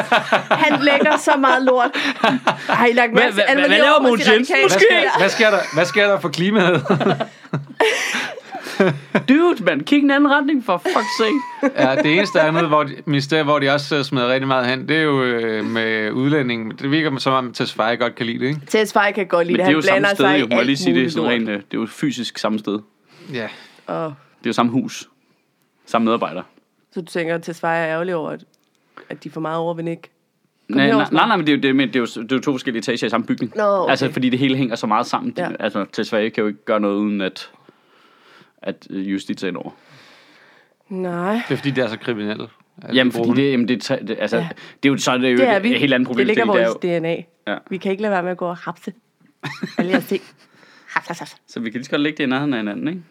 Speaker 3: Han lægger så meget lort. Har I lagt
Speaker 2: Hvad- hvad-
Speaker 3: Anne-Marie
Speaker 2: hvad laver Mogens Jensen?
Speaker 1: Hvad sker,
Speaker 3: Ja.
Speaker 1: hvad, sker der, hvad sker der for klimaet?
Speaker 2: Dude, man, kig i en anden retning, for fuck's sake.
Speaker 1: ja, det eneste andet hvor de, ministeriet, hvor de også øh, smider rigtig meget hen, det er jo øh, med udlænding. Det virker som om, Tesfaye godt kan lide det, ikke?
Speaker 3: Fej kan godt lide
Speaker 2: Men
Speaker 3: det.
Speaker 2: det er jo samme
Speaker 3: blander
Speaker 2: sted,
Speaker 3: sig
Speaker 2: jo. Må jeg lige sige det? er Sådan rent, øh, det er jo fysisk samme sted.
Speaker 1: Ja.
Speaker 3: Og
Speaker 2: Det er jo samme hus. Samme medarbejder.
Speaker 3: så du tænker, at Fej er ærgerlig over, at, at de får meget over ved Nick.
Speaker 2: Nej, nej, nej, nej, men det er jo, det, men det er jo, det er jo to forskellige etager i samme bygning.
Speaker 3: Nå, okay.
Speaker 2: Altså, fordi det hele hænger så meget sammen.
Speaker 3: Ja.
Speaker 2: Altså, Sverige kan jo ikke gøre noget, uden at, at øh, justits er over.
Speaker 3: Nej.
Speaker 1: Det er fordi, det er så kriminelle.
Speaker 2: Jamen, fordi det, jamen, det, det, altså,
Speaker 3: Ja.
Speaker 2: det er jo så er det er jo
Speaker 3: Det er
Speaker 2: et,
Speaker 3: vi.
Speaker 2: et helt andet problem.
Speaker 3: Det ligger
Speaker 2: er
Speaker 3: vores
Speaker 2: jo,
Speaker 3: DNA.
Speaker 2: Ja.
Speaker 3: Vi kan ikke lade være med at gå og hapse. Alle jeres ting.
Speaker 2: Så vi kan lige så godt lægge det i nærheden af hinanden, ikke?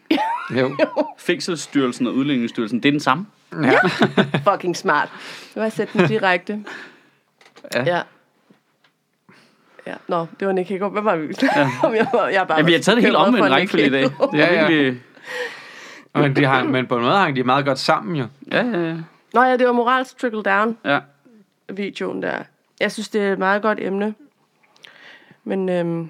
Speaker 1: Jo.
Speaker 2: Fængselsstyrelsen og Udlændingsstyrelsen, det er den samme.
Speaker 1: Ja.
Speaker 3: Fucking smart. Nu har jeg sætte den direkte.
Speaker 1: Ja.
Speaker 3: Ja. Ja, nå, det var Nick Hagerup. Hvad var vi? Ja. jeg, var, jeg bare
Speaker 2: Ja, vi har taget det helt omvendt
Speaker 3: Nick
Speaker 2: rækkefølge i dag. Det er
Speaker 1: Ja, ja.
Speaker 2: virkelig...
Speaker 1: Men, de hang, men på en måde hang de meget godt sammen jo.
Speaker 2: Ja, ja, ja.
Speaker 3: Nå ja, det var morals trickle down
Speaker 2: ja.
Speaker 3: videoen der. Jeg synes, det er et meget godt emne. Men øhm,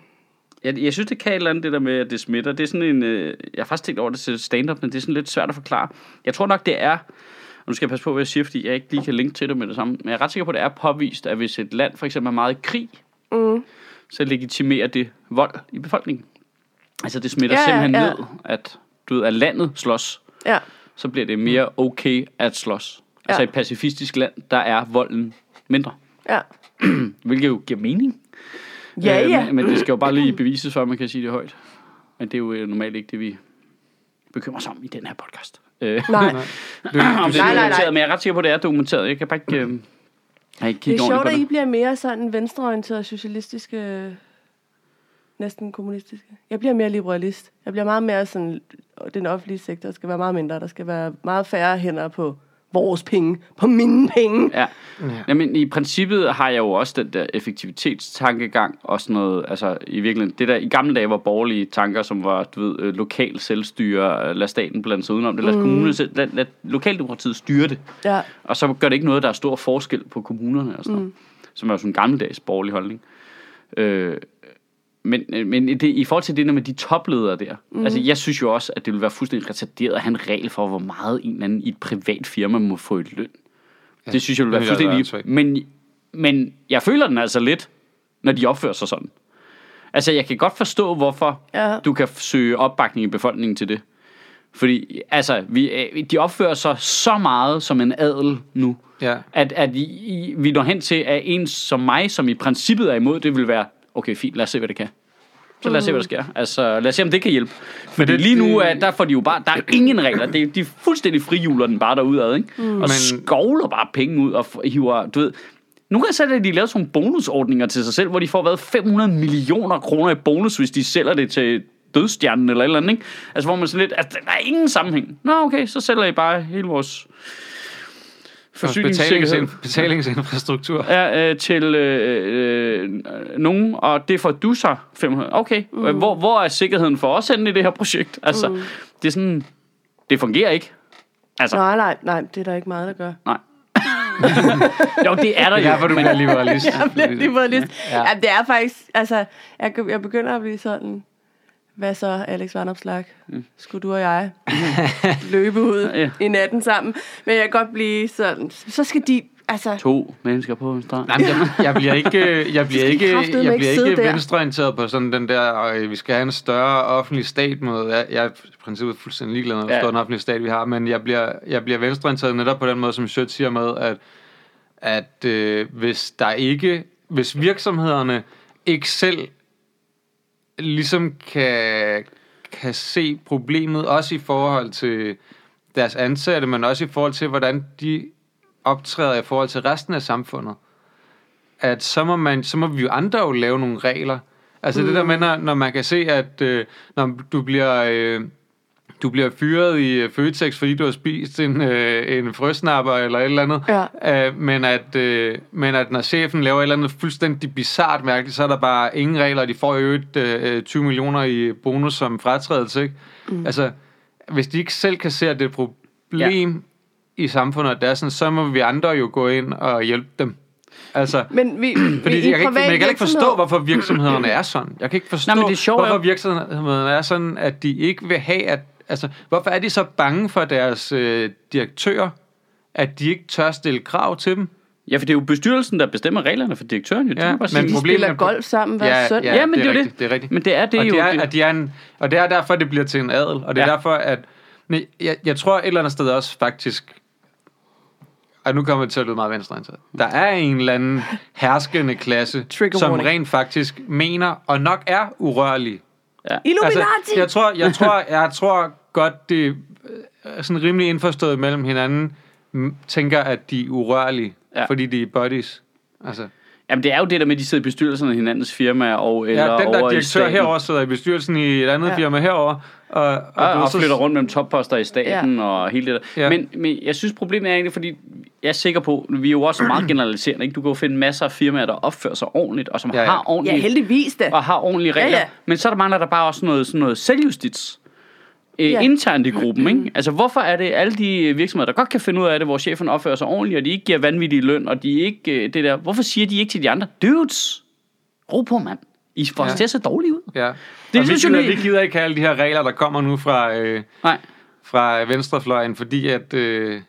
Speaker 2: Jeg, jeg synes, det kan et eller andet, det der med, at det smitter. Det er sådan en... Øh, jeg har faktisk tænkt over det til stand-up, men det er sådan lidt svært at forklare. Jeg tror nok, det er... Og nu skal jeg passe på, hvad jeg siger, fordi jeg ikke lige kan linke til det med det samme. Men jeg er ret sikker på, at det er påvist, at hvis et land for eksempel er meget i krig,
Speaker 3: mm,
Speaker 2: så legitimerer det vold i befolkningen. Altså, det smitter
Speaker 3: Ja,
Speaker 2: simpelthen
Speaker 3: ja.
Speaker 2: ned, at, du ved, at landet slås,
Speaker 3: ja,
Speaker 2: så bliver det mere okay at slås. Altså, i et pacifistisk land, der er volden mindre.
Speaker 3: ja.
Speaker 2: Hvilket jo giver mening.
Speaker 3: Ja,
Speaker 2: Øh,
Speaker 3: ja.
Speaker 2: Men, men det skal jo bare lige bevises, før man kan sige det højt. Men det er jo øh, normalt ikke det, vi bekymrer os om i den her podcast. Øh,
Speaker 3: Nej.
Speaker 1: Du,
Speaker 2: om det er
Speaker 3: Nej, nej, nej.
Speaker 2: dokumenteret, men jeg er ret sikker på, at det er dokumenteret. Jeg kan bare ikke, øh, jeg ikke
Speaker 3: Det er sjovt, at I bliver mere sådan venstreorienteret, socialistiske, næsten kommunistiske. Jeg bliver mere liberalist. Jeg bliver meget mere sådan, den offentlige sektor skal være meget mindre. Der skal være meget færre hænder på vores penge, på mine penge.
Speaker 2: Ja. Jamen, i princippet har jeg jo også den der effektivitetstankegang og sådan noget, altså i virkeligheden, det der i gamle dage var borgerlige tanker, som var, du ved, øh, lokal selvstyre, øh, lad staten blande sig udenom det, lad mm. kommunerne selv, lad, lad lokaldemokratiet styre det,
Speaker 3: Ja,
Speaker 2: og så gør det ikke noget, der er stor forskel på kommunerne og sådan noget, som er jo sådan en gammeldags borgerlig holdning. Øh, men, men det, i forhold til det der med de topledere der, mm. altså jeg synes jo også, at det ville være fuldstændig retarderet at have en regel for, hvor meget en eller anden i et privat firma må få i løn. Ja, det synes jeg ville være
Speaker 1: ville være
Speaker 2: fuldstændig... Men, men jeg føler den altså lidt, når de opfører sig sådan. Altså jeg kan godt forstå, hvorfor
Speaker 3: Ja.
Speaker 2: du kan søge opbakning i befolkningen til det. Fordi altså, vi, øh, de opfører sig så meget som en adel nu,
Speaker 1: Ja.
Speaker 2: at, at I, I, vi når hen til, at en som mig, som i princippet er imod, det vil være, okay, fint, lad os se, hvad det kan. Så lad os se, hvad der sker. Altså, lad os se, om det kan hjælpe. Fordi
Speaker 1: det-
Speaker 2: lige nu, er, der får de jo bare, der er ingen regler. Det er, de er fuldstændig frijuler den bare derudad, ikke? Mm. Og
Speaker 1: Men-
Speaker 2: skovler bare penge ud og hiver, du ved... Nu kan jeg sætte, at de lavet sådan nogle bonusordninger til sig selv, hvor de får været 500 millioner kroner i bonus, hvis de sælger det til dødstjernen eller et eller andet, ikke? Altså, hvor man sådan lidt, altså, der er ingen sammenhæng. Nå, okay, så sælger I bare hele vores forsyningssikkerhed.
Speaker 1: Betalings, betalingsinfrastruktur.
Speaker 2: Ja, øh, til øh, øh, nogen, og det får du så 500. Okay, mm. hvor, hvor er sikkerheden for os henne i det her projekt? Altså, mm. det er sådan, det fungerer ikke. Altså,
Speaker 3: nej, nej, nej, det er der ikke meget, der gør.
Speaker 2: nej. jo, det er der
Speaker 1: er
Speaker 2: jo.
Speaker 1: derfor, du bliver liberalist.
Speaker 3: Jeg bliver liberalist.
Speaker 1: Ja.
Speaker 3: Ja. ja, det er faktisk, altså, jeg, jeg begynder at blive sådan, hvad så, Alex Vandopslag? Skulle du og jeg løbe ud
Speaker 2: Ja.
Speaker 3: i natten sammen? Men jeg kan godt blive sådan, så skal de, altså,
Speaker 2: To mennesker på en strand.
Speaker 1: Nej, men jeg, jeg bliver ikke, jeg bliver ikke, jeg
Speaker 3: ikke
Speaker 1: bliver ikke
Speaker 3: der.
Speaker 1: venstreorienteret på sådan den der, og vi skal have en større offentlig stat måde. Jeg, jeg er i princippet fuldstændig ligeglad med, hvor
Speaker 2: Ja.
Speaker 1: stor en offentlig stat vi har, men jeg bliver, jeg bliver venstreorienteret netop på den måde, som Sjøt siger med, at, at øh, hvis der ikke, hvis virksomhederne ikke selv ligesom kan, kan se problemet, også i forhold til deres ansatte, men også i forhold til, hvordan de optræder i forhold til resten af samfundet. At så må, man, så må vi jo andre jo lave nogle regler. Altså mm. det der med, når, når man kan se, at øh, når du bliver... Øh, du bliver fyret i øh, Føtex, fordi du har spist en, øh, en frøsnapper eller et eller andet.
Speaker 3: Ja.
Speaker 1: Øh, men, at, øh, men at når chefen laver et eller andet fuldstændig bizart mærkeligt, så er der bare ingen regler, og de får jo øvrigt øh, 20 millioner i bonus som fratrædelse. Ikke? Mm. Altså, hvis de ikke selv kan se, at det er et problem ja. i samfundet, at det er sådan, så må vi andre jo gå ind og hjælpe dem. Altså,
Speaker 3: men vi,
Speaker 1: fordi
Speaker 3: i
Speaker 1: jeg kan, ikke, jeg kan ikke forstå, hvorfor virksomhederne er sådan. Jeg kan ikke forstå,
Speaker 2: Nej, men det er jo-
Speaker 1: hvorfor virksomhederne er sådan, at de ikke vil have, at... Altså, hvorfor er de så bange for deres øh, direktører, at de ikke tør stille krav til dem?
Speaker 2: Ja, for det er jo bestyrelsen, der bestemmer reglerne for direktøren. Jo. Det
Speaker 1: Ja, men
Speaker 2: sige.
Speaker 3: De
Speaker 1: problemet
Speaker 3: spiller
Speaker 1: er-
Speaker 3: golf sammen hver
Speaker 1: Ja,
Speaker 3: søndag.
Speaker 1: ja.
Speaker 2: ja, men det er jo
Speaker 1: rigtigt,
Speaker 2: det.
Speaker 1: det er rigtigt.
Speaker 2: Men det er det
Speaker 1: og,
Speaker 2: jo.
Speaker 1: de er,
Speaker 2: det-
Speaker 1: at de er en, og det er derfor, det bliver til en adel. Og det er
Speaker 2: Ja.
Speaker 1: derfor, at... Nej, jeg, jeg tror et eller andet sted også faktisk... Og nu kommer det til at lyde meget venstreorienteret. Der er en eller anden herskende klasse, som rent faktisk mener, og nok er urørlig.
Speaker 3: Illuminati!
Speaker 1: Altså, jeg tror, jeg tror, jeg tror godt, det er sådan rimelig indforstået mellem hinanden, tænker, at de er urørlige,
Speaker 2: Ja.
Speaker 1: ja. fordi de er buddies. Altså,
Speaker 2: Jamen, det er jo det der med, at de sidder i bestyrelserne af hinandens firmaer, og, eller
Speaker 1: Ja, den der
Speaker 2: over i
Speaker 1: direktør
Speaker 2: staten,
Speaker 1: herover sidder i bestyrelsen i et andet
Speaker 3: Ja.
Speaker 1: ja. firma herover og, og,
Speaker 2: og, og
Speaker 1: så-
Speaker 2: flytter rundt mellem topposter i staten ja. og hele det der. Ja.
Speaker 1: Ja.
Speaker 2: Men, men jeg synes, problemet er egentlig, fordi jeg er sikker på, vi er jo også meget generaliserende, ikke? Du kan jo finde masser af firmaer, der opfører sig ordentligt, og som ja,
Speaker 1: Ja,
Speaker 2: ja.
Speaker 1: ja.
Speaker 2: har ordentlige
Speaker 3: Ja, heldigvis da.
Speaker 2: og har ordentlige regler.
Speaker 3: Ja.
Speaker 2: ja. Men så er der mangler der bare også noget, sådan noget selvjustits. Øh,
Speaker 3: Ja.
Speaker 2: internt i gruppen, ikke? Altså, hvorfor er det alle de virksomheder, der godt kan finde ud af det, hvor chefen opfører sig ordentligt, og de ikke giver vanvittig løn, og de ikke øh, det der... Hvorfor siger de ikke til de andre, dudes, ro på, mand. I får ja.
Speaker 1: Ja.
Speaker 2: til at se dårligt ud.
Speaker 1: Ja.
Speaker 2: Det
Speaker 1: og
Speaker 2: synes
Speaker 1: vi, gider, vi gider ikke have alle de her regler, der kommer nu fra, øh,
Speaker 2: Nej.
Speaker 1: fra venstrefløjen, fordi at, øh,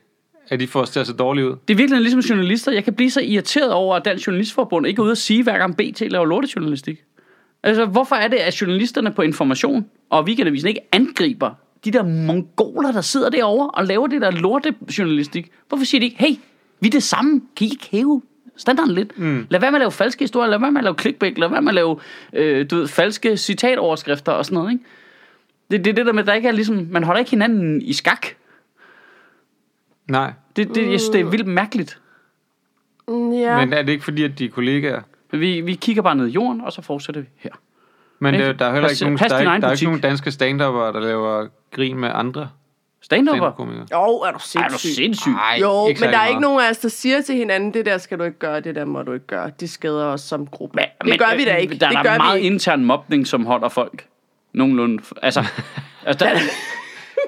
Speaker 1: at de får os til at se dårligt ud.
Speaker 2: Det er virkelig ligesom journalister. Jeg kan blive så irriteret over, at Dansk Journalistforbund ikke er ude at sige, hver gang BT laver lortejournalistik. Altså, hvorfor er det, at journalisterne på Information og Weekendavisen ikke angriber de der mongoler, der sidder derovre og laver det der lortejournalistik? Hvorfor siger de ikke, hey, vi er det samme, kan I ikke hæve standarden lidt? Mm. Lad være med at lave falske historier, lad være med at lave clickbait, lad være med at lave øh, du ved, falske citatoverskrifter og sådan noget, ikke? Det, det er det der med, at der ikke er ligesom, man holder ikke hinanden i skak.
Speaker 1: Nej,
Speaker 2: Det, det, jeg synes, det er vildt mærkeligt.
Speaker 3: Mm,
Speaker 1: ja.
Speaker 3: Ja.
Speaker 1: men er det ikke fordi, at de er kollegaer?
Speaker 2: Vi, vi kigger bare ned i jorden, og så fortsætter vi her.
Speaker 1: Men
Speaker 2: Ikke?
Speaker 1: der er heller
Speaker 2: Pas-
Speaker 1: ikke nogen,
Speaker 2: pas
Speaker 1: der er, der er ikke nogen danske stand der laver grin med andre stand-up-komikere.
Speaker 3: Jo, er du
Speaker 2: Ej, er du
Speaker 3: sindssyg?
Speaker 2: sindssyg?
Speaker 1: Ej,
Speaker 3: Jo,
Speaker 1: ikke
Speaker 3: men der er ikke nogen af os, der siger til hinanden, det der skal du ikke gøre, det der må du ikke gøre. Det skader os som gruppe.
Speaker 2: Men-
Speaker 3: det gør
Speaker 2: men,
Speaker 3: vi da
Speaker 2: øh,
Speaker 3: ikke.
Speaker 2: Der
Speaker 3: det
Speaker 2: er
Speaker 3: gør
Speaker 2: der
Speaker 3: vi
Speaker 2: meget
Speaker 3: ikke.
Speaker 2: intern mobning, som holder folk nogenlunde... Altså, altså der,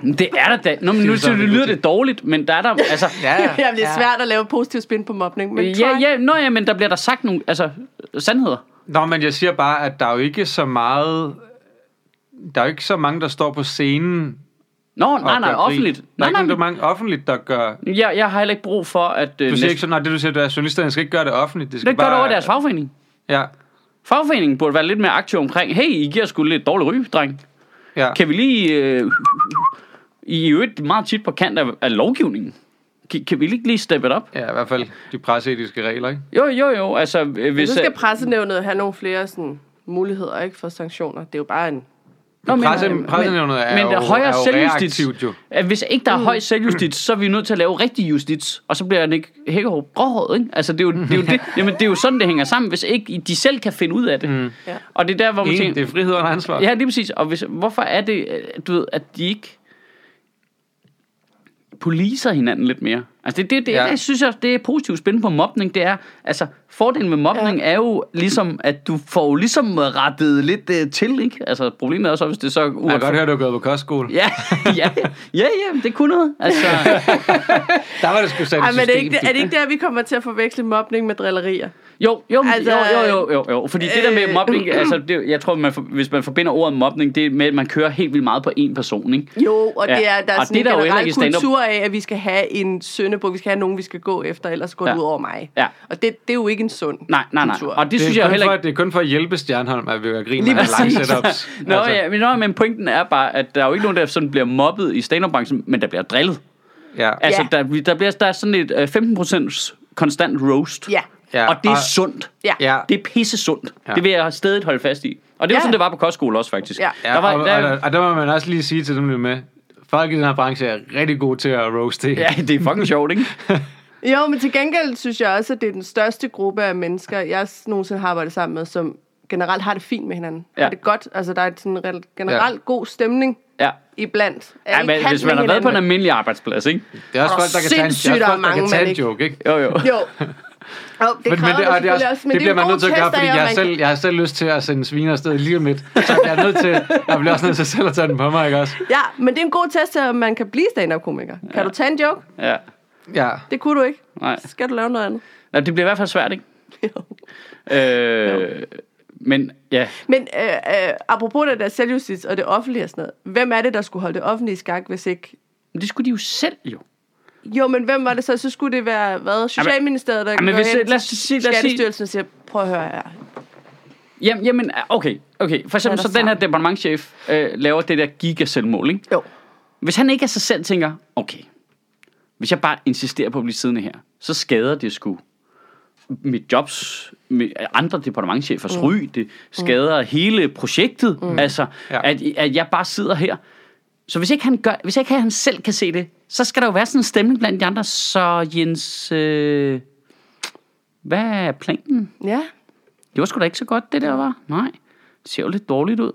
Speaker 2: det er der da. Nå, men nu
Speaker 1: er sådan,
Speaker 2: det lyder det dårligt, men der er der... Altså,
Speaker 1: Ja,
Speaker 3: Jamen, det er svært at lave positiv spin på mobning, men
Speaker 2: ja,
Speaker 3: try.
Speaker 2: ja, nå, ja, men der bliver der sagt nogle altså, sandheder.
Speaker 1: Nå, men jeg siger bare, at der er jo ikke så meget... Der er jo ikke så mange, der står på scenen
Speaker 2: Nå, nej, nej,
Speaker 1: gør
Speaker 2: offentligt.
Speaker 1: Der er
Speaker 2: Nej,
Speaker 1: ikke
Speaker 2: nej,
Speaker 1: er mange offentligt, der gør...
Speaker 2: jeg, jeg har heller ikke brug for, at... Øh,
Speaker 1: Du siger
Speaker 2: næste,
Speaker 1: ikke sådan, nej, det du siger, er, at journalisterne skal ikke gøre det offentligt. Det, skal
Speaker 2: det gør
Speaker 1: bare,
Speaker 2: det over deres fagforening.
Speaker 1: Ja,
Speaker 2: Fagforeningen burde være lidt mere aktiv omkring, hey, I giver sgu lidt dårlig ry, dreng.
Speaker 1: Ja.
Speaker 2: Kan vi lige... Øh, I er jo ikke meget tit på kant af, af lovgivningen. Kan, kan vi ikke lige steppe it up?
Speaker 1: ja, i hvert fald de presseetiske regler, ikke?
Speaker 2: Jo, jo, jo. Altså, øh,
Speaker 3: Men
Speaker 2: hvis...
Speaker 3: så skal
Speaker 2: øh,
Speaker 3: pressenævnet have nogle flere sådan, muligheder ikke for sanktioner. Det er jo bare en...
Speaker 2: Nå, men-
Speaker 1: Presse,
Speaker 2: men-
Speaker 1: pressenævnet er,
Speaker 2: men
Speaker 1: jo,
Speaker 2: der er højere
Speaker 1: er jo
Speaker 2: selvjustits.
Speaker 1: reaktivt jo.
Speaker 2: at hvis ikke der er høj selvjustits, så er vi nødt til at lave rigtig justits. Og så bliver Nick Hækkerup gråhåret, ikke? Altså, det er jo, det er jo, det, jamen, det er jo sådan, det hænger sammen, hvis ikke de selv kan finde ud af det. Mm.
Speaker 3: Ja.
Speaker 2: Og det er der, hvor man
Speaker 1: En,
Speaker 2: tænker...
Speaker 1: det er frihed og ansvar.
Speaker 2: Ja, lige præcis. Og hvis, hvorfor er det, øh, du ved, at de ikke poliser hinanden lidt mere? Altså, det, det, det,
Speaker 1: Ja.
Speaker 2: det synes jeg, det er positivt spændende på mobning. Det er, altså, fordelen med mobning ja. er jo ligesom, at du får jo ligesom rettet lidt uh, til, ikke? Altså, problemet er også, hvis det så er
Speaker 1: Jeg kan godt høre, at du har gået på kostskole.
Speaker 2: Ja, ja, ja, ja, det kunne noget. Altså,
Speaker 1: Der var det sgu sat
Speaker 3: Ej, men er det, ikke, er det ikke der, vi kommer til at forveksle mobning med drillerier?
Speaker 2: jo, jo,
Speaker 3: Altså,
Speaker 2: jo, jo, jo, jo, jo, fordi det der med
Speaker 3: øh,
Speaker 2: mobning, altså, det, jeg tror, man for, hvis man forbinder ordet mobning, det er med, at man kører helt vildt meget på én person, ikke?
Speaker 3: Jo, og
Speaker 2: Ja,
Speaker 3: det er, der er
Speaker 2: og
Speaker 3: sådan
Speaker 2: det er
Speaker 3: en generel kultur af, at vi skal have en søndebog, vi skal have nogen, vi skal gå efter, ellers går det
Speaker 2: Ja.
Speaker 3: ud over mig.
Speaker 2: Ja.
Speaker 3: Og det, det er jo ikke en sund
Speaker 2: Nej, nej, nej.
Speaker 3: kultur.
Speaker 2: Og det,
Speaker 1: Det
Speaker 2: synes jeg jo heller
Speaker 1: for,
Speaker 2: ikke...
Speaker 1: det er kun for at hjælpe Stjernholm, at vi gør grin
Speaker 3: Lige
Speaker 1: med lange setups.
Speaker 2: Nå, altså. ja, men, nå, men pointen er bare, at der er jo ikke nogen, der sådan bliver mobbet i stand-up-branchen, men der bliver drillet.
Speaker 1: ja.
Speaker 2: Altså,
Speaker 3: Ja.
Speaker 2: der, der, bliver, der er sådan et øh, 15% konstant roast.
Speaker 3: Ja.
Speaker 1: ja.
Speaker 2: Og det er
Speaker 1: og-
Speaker 2: sundt.
Speaker 3: Ja.
Speaker 2: Det er pisse sundt.
Speaker 1: Ja.
Speaker 2: Det vil jeg stadig holde fast i. Og det er jo
Speaker 3: Ja.
Speaker 2: sådan, det var på kostskole også, faktisk.
Speaker 3: Ja.
Speaker 2: Der var,
Speaker 1: og,
Speaker 2: der,
Speaker 1: og, og der må man også lige sige til dem, der er med. Folk i den her branche er rigtig gode til at roaste.
Speaker 2: ja, det er fucking sjovt, ikke?
Speaker 3: Jo, men til gengæld synes jeg også, at det er den største gruppe af mennesker, jeg nogensinde har arbejdet sammen med, som generelt har det fint med hinanden.
Speaker 2: Ja.
Speaker 3: Har det godt. Altså, der er sådan en rel- generelt ja. god stemning
Speaker 2: Ja.
Speaker 3: iblandt.
Speaker 2: ja men hvis man
Speaker 3: med
Speaker 2: har været på en almindelig arbejdsplads, ikke?
Speaker 1: Det er også
Speaker 3: Og
Speaker 1: folk, der kan tage en, er
Speaker 3: der
Speaker 1: også
Speaker 3: er
Speaker 1: folk, der kan tage en joke, ikke?
Speaker 2: Jo, jo.
Speaker 3: Jo. Jo, det
Speaker 1: Men, men, det, og det, er også, det, det bliver man nødt til at gøre, fordi jeg, selv, jeg har selv lyst til at sende sviner afsted lige om lidt. Så jeg er nødt til, jeg bliver også nødt til selv at tage den på mig, ikke også?
Speaker 3: Ja, men det er en god test til, om man kan blive stand-up-komiker. Kan
Speaker 2: Ja.
Speaker 3: du tage en joke?
Speaker 2: Ja.
Speaker 1: Ja.
Speaker 3: Det kunne du ikke.
Speaker 2: Nej.
Speaker 3: Så skal du lave noget andet.
Speaker 2: Nå, det bliver i hvert fald svært, ikke? Øh, men ja,
Speaker 3: Men øh, øh, apropos det der selvjustits og det offentlige og sådan noget. Hvem er det, der skulle holde det offentlige i skak, hvis ikke...
Speaker 2: men det skulle de jo selv jo.
Speaker 3: Jo, men hvem var det så? Så skulle det være, hvad? Socialministeriet, der
Speaker 2: Jamen,
Speaker 3: går
Speaker 2: hvis-
Speaker 3: hen
Speaker 2: lad os sige- lad os
Speaker 3: Skattestyrelsen og siger, prøv at høre her.
Speaker 2: Jamen, jamen okay, okay. For eksempel
Speaker 3: er
Speaker 2: så
Speaker 3: der
Speaker 2: den her departementchef øh, laver det der giga-selvmål, ikke?
Speaker 3: Jo.
Speaker 2: Hvis han ikke af sig selv tænker, okay, hvis jeg bare insisterer på at blive siddende her, så skader det sgu mit jobs, med andre departementchefers mm. ry, det skader mm. hele projektet, mm. altså,
Speaker 1: Ja.
Speaker 2: at, at jeg bare sidder her. Så hvis ikke, han gør, hvis ikke han selv kan se det, så skal der jo være sådan en stemning blandt de andre, så Jens, øh, Hvad er planen?
Speaker 3: Ja.
Speaker 2: Det var sgu da ikke så godt, det der var. Nej, det ser jo lidt dårligt ud.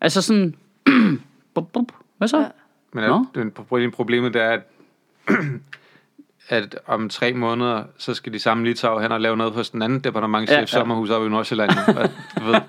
Speaker 2: Altså sådan... bup, bup. Hvad så?
Speaker 3: Ja.
Speaker 1: Men
Speaker 2: Nå.
Speaker 1: den, problem- problemet det er, at, at om tre måneder, så skal de samme Litau hen og lave noget hos den anden departementchef
Speaker 2: Ja,
Speaker 1: ja, sommerhus oppe i Nordsjælland. Og, du ved,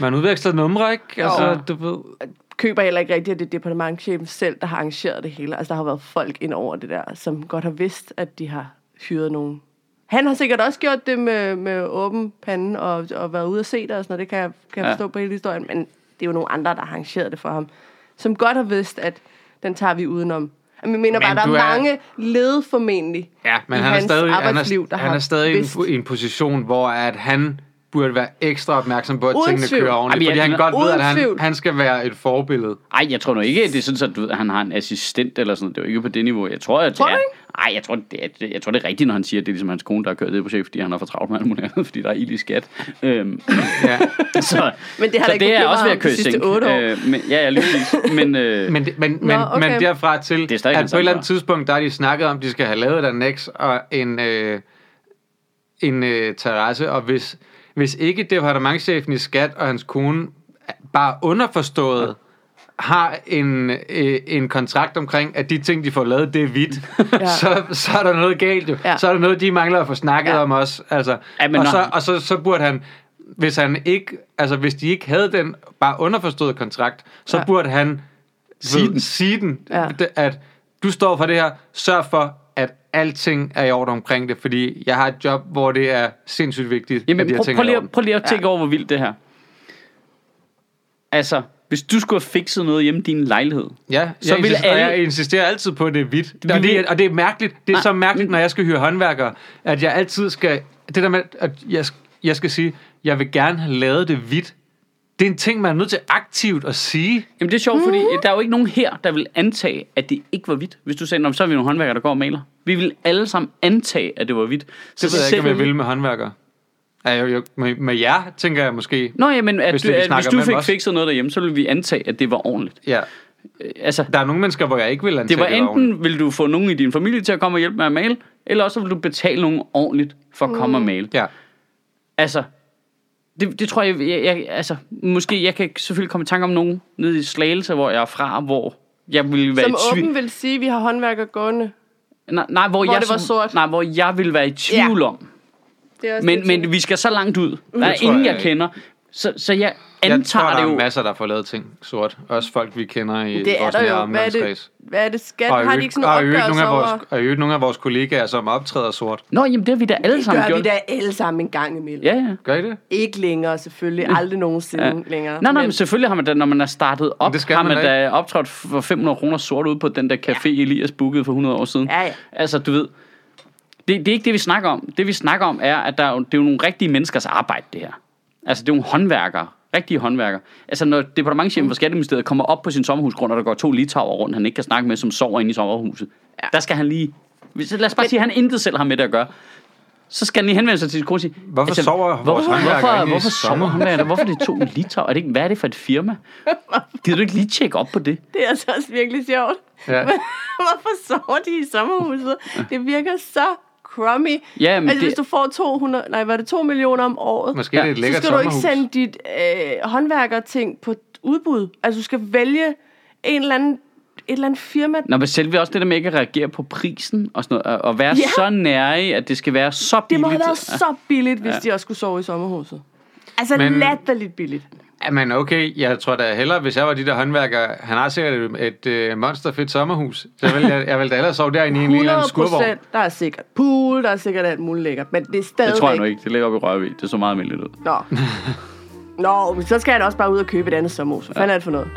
Speaker 1: man udveksler numre, ikke? Altså,
Speaker 3: Jo.
Speaker 1: du ved.
Speaker 3: køber heller ikke rigtigt, at det er departementchefen selv, der har arrangeret det hele. Altså, der har været folk ind over det der, som godt har vidst, at de har hyret nogen. Han har sikkert også gjort det med, med åben pande og, og været ude at se det og sådan noget. Det kan jeg, kan jeg
Speaker 2: Ja.
Speaker 3: forstå på hele historien. Men det er jo nogle andre, der har arrangeret det for ham. Som godt har vidst, at den tager vi udenom. Jeg mener
Speaker 1: Men
Speaker 3: bare, der
Speaker 1: du
Speaker 3: er,
Speaker 1: er-
Speaker 3: mange led formentlig.
Speaker 1: Ja, men
Speaker 3: i
Speaker 1: han er
Speaker 3: hans
Speaker 1: stadig, han
Speaker 3: arbejdsliv,
Speaker 1: er,
Speaker 3: der
Speaker 1: han
Speaker 3: har
Speaker 1: er stadig i en, i en position, hvor at han burde være ekstra opmærksom på, at
Speaker 3: Uden
Speaker 1: tingene
Speaker 3: tvivl.
Speaker 1: kører ordentligt.
Speaker 2: Jamen,
Speaker 1: fordi
Speaker 2: jeg-
Speaker 1: han godt ved, at han,
Speaker 3: tvivl.
Speaker 1: han skal være et forbillede.
Speaker 2: Ej, jeg tror nu ikke, at det er sådan, at du ved, han har en assistent eller sådan. Det er jo ikke på det niveau. Jeg tror, at
Speaker 3: Tror
Speaker 2: det er... Ej, jeg tror, det er, jeg tror, det er rigtigt, når han siger, at det er ligesom hans kone, der har kørt det projekt, fordi han har for travlt med alt muligt andet, fordi der er ild i skat. Øhm,
Speaker 1: Ja.
Speaker 2: så,
Speaker 3: Men det har
Speaker 2: så det er også ved at køre
Speaker 3: de
Speaker 2: i
Speaker 3: år.
Speaker 2: Øh, men, ja, ja, lige præcis. Men, øh,
Speaker 1: Men, det- men, men,
Speaker 3: okay.
Speaker 1: men derfra til,
Speaker 2: Det er
Speaker 1: at på et eller andet tidspunkt, der har de snakket om, at de skal have lavet et annex og en, øh, en øh, terrasse, og hvis, hvis ikke departementchefen i skat og hans kone bare underforstået har en, øh, en kontrakt omkring, at de ting, de får lavet, det er hvidt,
Speaker 3: Ja.
Speaker 1: ja. så, så er der noget galt jo.
Speaker 3: Ja.
Speaker 1: Ja. Så er der noget, de mangler at få snakket
Speaker 3: Ja.
Speaker 1: ja. om også. Altså,
Speaker 2: Ja, men
Speaker 1: og, så, og så, så burde han, hvis han ikke, altså hvis de ikke havde den bare underforstået kontrakt, så
Speaker 3: Ja.
Speaker 1: ja. burde han
Speaker 2: Sige den.
Speaker 1: sige den,
Speaker 3: Ja.
Speaker 1: ja. at du står for det her, sørg for, at alting er i orden omkring det, fordi jeg har et job, hvor det er sindssygt vigtigt,
Speaker 2: Jamen,
Speaker 1: at de her
Speaker 2: prøv,
Speaker 1: ting
Speaker 2: prøv,
Speaker 1: er i
Speaker 2: lige, prøv lige at tænke over, hvor vildt det her. Altså, hvis du skulle have fikset noget hjemme i din lejlighed,
Speaker 1: Ja,
Speaker 2: Så
Speaker 1: så
Speaker 2: vil
Speaker 1: jeg, insisterer,
Speaker 2: alle-
Speaker 1: jeg insisterer altid på, at det er hvidt.
Speaker 2: Vi
Speaker 1: Og det, er, og det er mærkeligt. Det er
Speaker 2: Nej,
Speaker 1: så mærkeligt, når jeg skal hyre håndværkere, at jeg altid skal... Det der med, at jeg, jeg skal sige, jeg vil gerne have lavet det hvidt. Det er en ting, man er nødt til aktivt at sige.
Speaker 2: Jamen det er sjovt, fordi der er jo ikke nogen her, der vil antage, at det ikke var hvidt. Hvis du sagde, "Nå, så er vi nogle håndværkere, der går og maler. Vi vil alle sammen antage, at det var hvidt.
Speaker 1: Det ved jeg ikke, om jeg vil med håndværkere. Ja, jo, jo, med, med jer, tænker jeg måske.
Speaker 2: Nå, jamen, at
Speaker 1: Hvis
Speaker 2: hvis
Speaker 1: vi
Speaker 2: du, at hvis du fik
Speaker 1: også.
Speaker 2: fikset noget derhjemme, så ville vi antage, at det var ordentligt.
Speaker 1: Ja.
Speaker 2: Øh, Altså,
Speaker 1: Der er nogle mennesker, hvor jeg ikke vil antage,
Speaker 2: det var
Speaker 1: ordentligt.
Speaker 2: enten, vil du få nogen i din familie til at komme og hjælpe med at male, eller også vil du betale nogen ordentligt for at komme og male.
Speaker 1: Ja.
Speaker 2: Altså, det, det tror jeg, jeg, jeg, altså, måske, jeg kan selvfølgelig komme i tanke om nogen nede i Slagelse, hvor jeg er fra, hvor jeg ville være
Speaker 3: Som
Speaker 2: i tvivl.
Speaker 3: åben vil sige, at vi har håndværker gående.
Speaker 2: Nej, nej, hvor,
Speaker 3: Hvor
Speaker 2: jeg,
Speaker 3: det var sort.
Speaker 2: Nej, hvor jeg vil være i tvivl om.
Speaker 3: Det er også
Speaker 2: Men,
Speaker 3: det,
Speaker 2: men vi skal så langt ud. Der er
Speaker 1: Det tror
Speaker 2: ingen,
Speaker 1: jeg
Speaker 2: jeg kender. Så, så jeg
Speaker 1: Jeg
Speaker 2: antager
Speaker 1: tror, der
Speaker 2: det
Speaker 1: er
Speaker 2: jo.
Speaker 1: masser, der får lavet ting sort. Også folk, vi kender i
Speaker 3: det er
Speaker 1: vores nære
Speaker 3: jo. Hvad er
Speaker 1: omgangskreds.
Speaker 3: det, hvad er det skat?
Speaker 1: Og
Speaker 3: Har de ikke sådan
Speaker 1: og
Speaker 3: en opgørelse
Speaker 1: nogle af
Speaker 3: over?
Speaker 1: vores, og i nogle af vores kollegaer, som optræder sort.
Speaker 2: Nå, jamen det har vi da alle
Speaker 3: Det
Speaker 2: sammen
Speaker 3: gør
Speaker 2: gjort.
Speaker 3: vi da alle sammen en gang imellem.
Speaker 2: Ja, ja.
Speaker 1: Gør I det?
Speaker 3: Ikke længere, selvfølgelig. Aldrig nogensinde
Speaker 2: Ja.
Speaker 3: længere.
Speaker 2: Nej, nej, men selvfølgelig har man da, når man er startet op,
Speaker 1: det skal
Speaker 2: har
Speaker 1: man
Speaker 2: man
Speaker 1: da
Speaker 2: optrådt for 500 kroner sort ud på den der café, Elias bookede for 100 år siden.
Speaker 3: Ja, ja.
Speaker 2: Altså, du ved, det, det er ikke det, vi snakker om. Det, vi snakker om, er, at der er det er jo nogle rigtige menneskers arbejde, det her. Altså, det er jo nogle håndværkere. Rigtige håndværkere. Altså, når departementchefen for Skatteministeriet kommer op på sin sommerhusgrund, og der går to litauer rundt, han ikke kan snakke med, som sover inde i sommerhuset, ja. der skal han lige... Lad os bare sige, at han intet selv har med det at gøre. Så skal han lige henvende sig til sin kone og sige... altså,
Speaker 1: Hvorfor sover vores
Speaker 2: hvorfor,
Speaker 1: håndværkere
Speaker 2: hvorfor,
Speaker 1: inde i
Speaker 2: hvorfor sover håndværkere? Hvorfor er det to litauer? Er det ikke, hvad er det for et firma? Gider du ikke lige tjekke op på det?
Speaker 3: Det er altså også virkelig sjovt.
Speaker 1: Ja.
Speaker 3: Hvorfor sover de i sommerhuset? Det virker så crummy.
Speaker 2: Ja, men
Speaker 3: altså,
Speaker 2: det-
Speaker 3: hvis du får 200, nej, var det 2 millioner om året,
Speaker 1: Måske
Speaker 2: Ja.
Speaker 1: det er et
Speaker 3: så skal du ikke
Speaker 1: sommerhus.
Speaker 3: sende dit øh, håndværkerting på udbud. Altså, du skal vælge en eller anden, et eller andet firma.
Speaker 2: Nå, men selve også det der med ikke at reagere på prisen og sådan noget, og- være
Speaker 3: Ja.
Speaker 2: så nære, at det skal være så
Speaker 3: Det
Speaker 2: billigt.
Speaker 3: må have været så billigt, hvis
Speaker 2: Ja.
Speaker 3: de også skulle sove i sommerhuset. Altså,
Speaker 1: Men-
Speaker 3: latterligt billigt.
Speaker 1: Jamen okay, jeg tror da hellere, hvis jeg var de der håndværkere, han har sikkert et, et, et monsterfedt sommerhus, så vil jeg, jeg vil da hellere sove derinde i en, eller
Speaker 3: 100
Speaker 1: anden skurvogn.
Speaker 3: Der er sikkert pool, der er sikkert alt muligt lækkert. Men det er stadigvæk...
Speaker 2: Det tror jeg nu ikke. Det ligger op i Rørvig. Det så meget almindeligt ud.
Speaker 3: Nå. Nå, men så skal han også bare ud og købe et andet sommerhus. Hvad fanden er det for noget?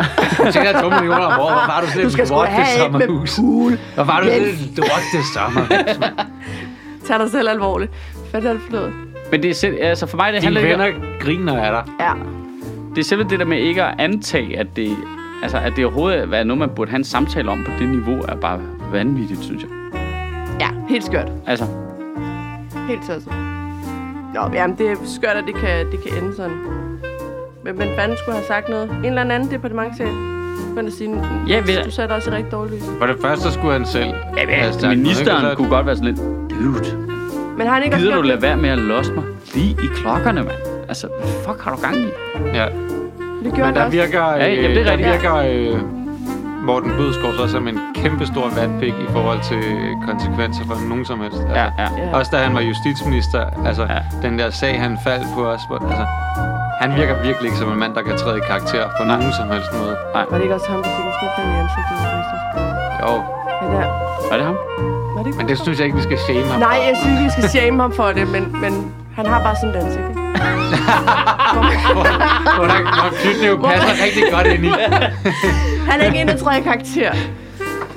Speaker 1: Så jeg 2 millioner om året, hvorfor har du sådan
Speaker 3: Du skal
Speaker 1: et
Speaker 3: sgu
Speaker 1: lorte
Speaker 3: have et med
Speaker 1: sommerhus?
Speaker 3: pool.
Speaker 1: Hvorfor har du sådan et lorte sommerhus?
Speaker 3: Tag dig selv alvorligt. Hvad er det for noget?
Speaker 2: Men det er altså for mig, det
Speaker 1: Dine
Speaker 2: handler ikke
Speaker 1: venner griner af dig.
Speaker 3: Ja.
Speaker 2: Det er selve det der med ikke at antage, at det, altså, at det overhovedet er noget, man burde have en samtale om på det niveau, er bare vanvittigt, synes jeg.
Speaker 3: Ja, helt skørt.
Speaker 2: Altså,
Speaker 3: Helt tosset. Nå, jamen det er skørt, at det kan, det kan ende sådan. Men, men fanden skulle have sagt noget. En eller anden departementchef. Men at sige,
Speaker 2: Ja, ved-
Speaker 3: du satte også i rigtig dårligt lys.
Speaker 1: For det første så skulle han selv. noget, ikke?
Speaker 2: ministeren kunne godt være sådan lidt, dude.
Speaker 3: Men Men har han ikke
Speaker 2: Gider
Speaker 3: også
Speaker 2: du lade være med at låse mig lige i klokkerne, mand? Altså, fuck har du gang i?
Speaker 1: Ja.
Speaker 3: det? Det gjorde
Speaker 1: Men der
Speaker 3: også.
Speaker 1: virker,
Speaker 2: Ja,
Speaker 1: øh,
Speaker 2: jamen, det er
Speaker 1: der
Speaker 2: rigtigt.
Speaker 1: virker øh, Morten Bødskov så som en kæmpe stor vatpik i forhold til konsekvenser for nogen som helst. Altså,
Speaker 2: Ja, ja.
Speaker 3: Ja.
Speaker 1: Også da han var justitsminister, altså
Speaker 2: Ja.
Speaker 1: ja. den der sag, han faldt på os, hvor, altså, han virker virkelig ikke som en mand, der kan træde i karakter på
Speaker 2: Nej.
Speaker 1: nogen som helst måde.
Speaker 3: Var det ikke også ham, der fik en knippen i ansigtet?
Speaker 1: Jo,
Speaker 3: Ja, der.
Speaker 2: Var det ham?
Speaker 3: Var det
Speaker 1: men det synes jeg ikke, vi skal shame ham
Speaker 3: Nej,
Speaker 1: for.
Speaker 3: jeg synes, vi skal shame ham for det, men, men han har bare sådan et ansigt, ikke?
Speaker 1: Hvor der, hvor knytnæve passer rigtig godt ind i.
Speaker 3: Han er ikke inde og træde karakter.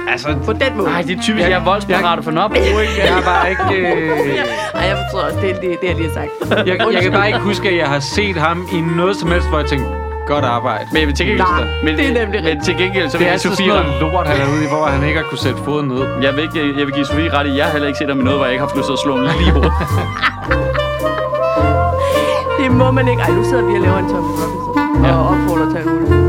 Speaker 1: Altså,
Speaker 3: På den måde.
Speaker 2: Nej, det er typisk, jeg er voldsparat for Nobbo, ikke?
Speaker 1: jeg har bare ikke... Øh,
Speaker 3: Ej, jeg forstår også, det er det, det, jeg lige har sagt.
Speaker 1: jeg, jeg kan bare ikke huske, at jeg har set ham i noget som helst, hvor jeg tænkte, godt arbejde.
Speaker 2: Men jeg vil til gengæld...
Speaker 3: Nej,
Speaker 2: men,
Speaker 3: det er nemlig
Speaker 2: Men til gengæld, så vil
Speaker 1: Det er
Speaker 2: jeg Sofie
Speaker 1: sådan noget lort, han er ude i, hvor han ikke har kunne sætte foden ned.
Speaker 2: Jeg vil, ikke, jeg vil give Sofie ret i, jeg har heller ikke set ham i noget, hvor jeg ikke har haft lyst til at slå ham lige i hovedet
Speaker 3: det må man ikke. Ej, nu sidder vi og laver en Tommy Robinson
Speaker 2: ja.
Speaker 3: og opfordrer til alt.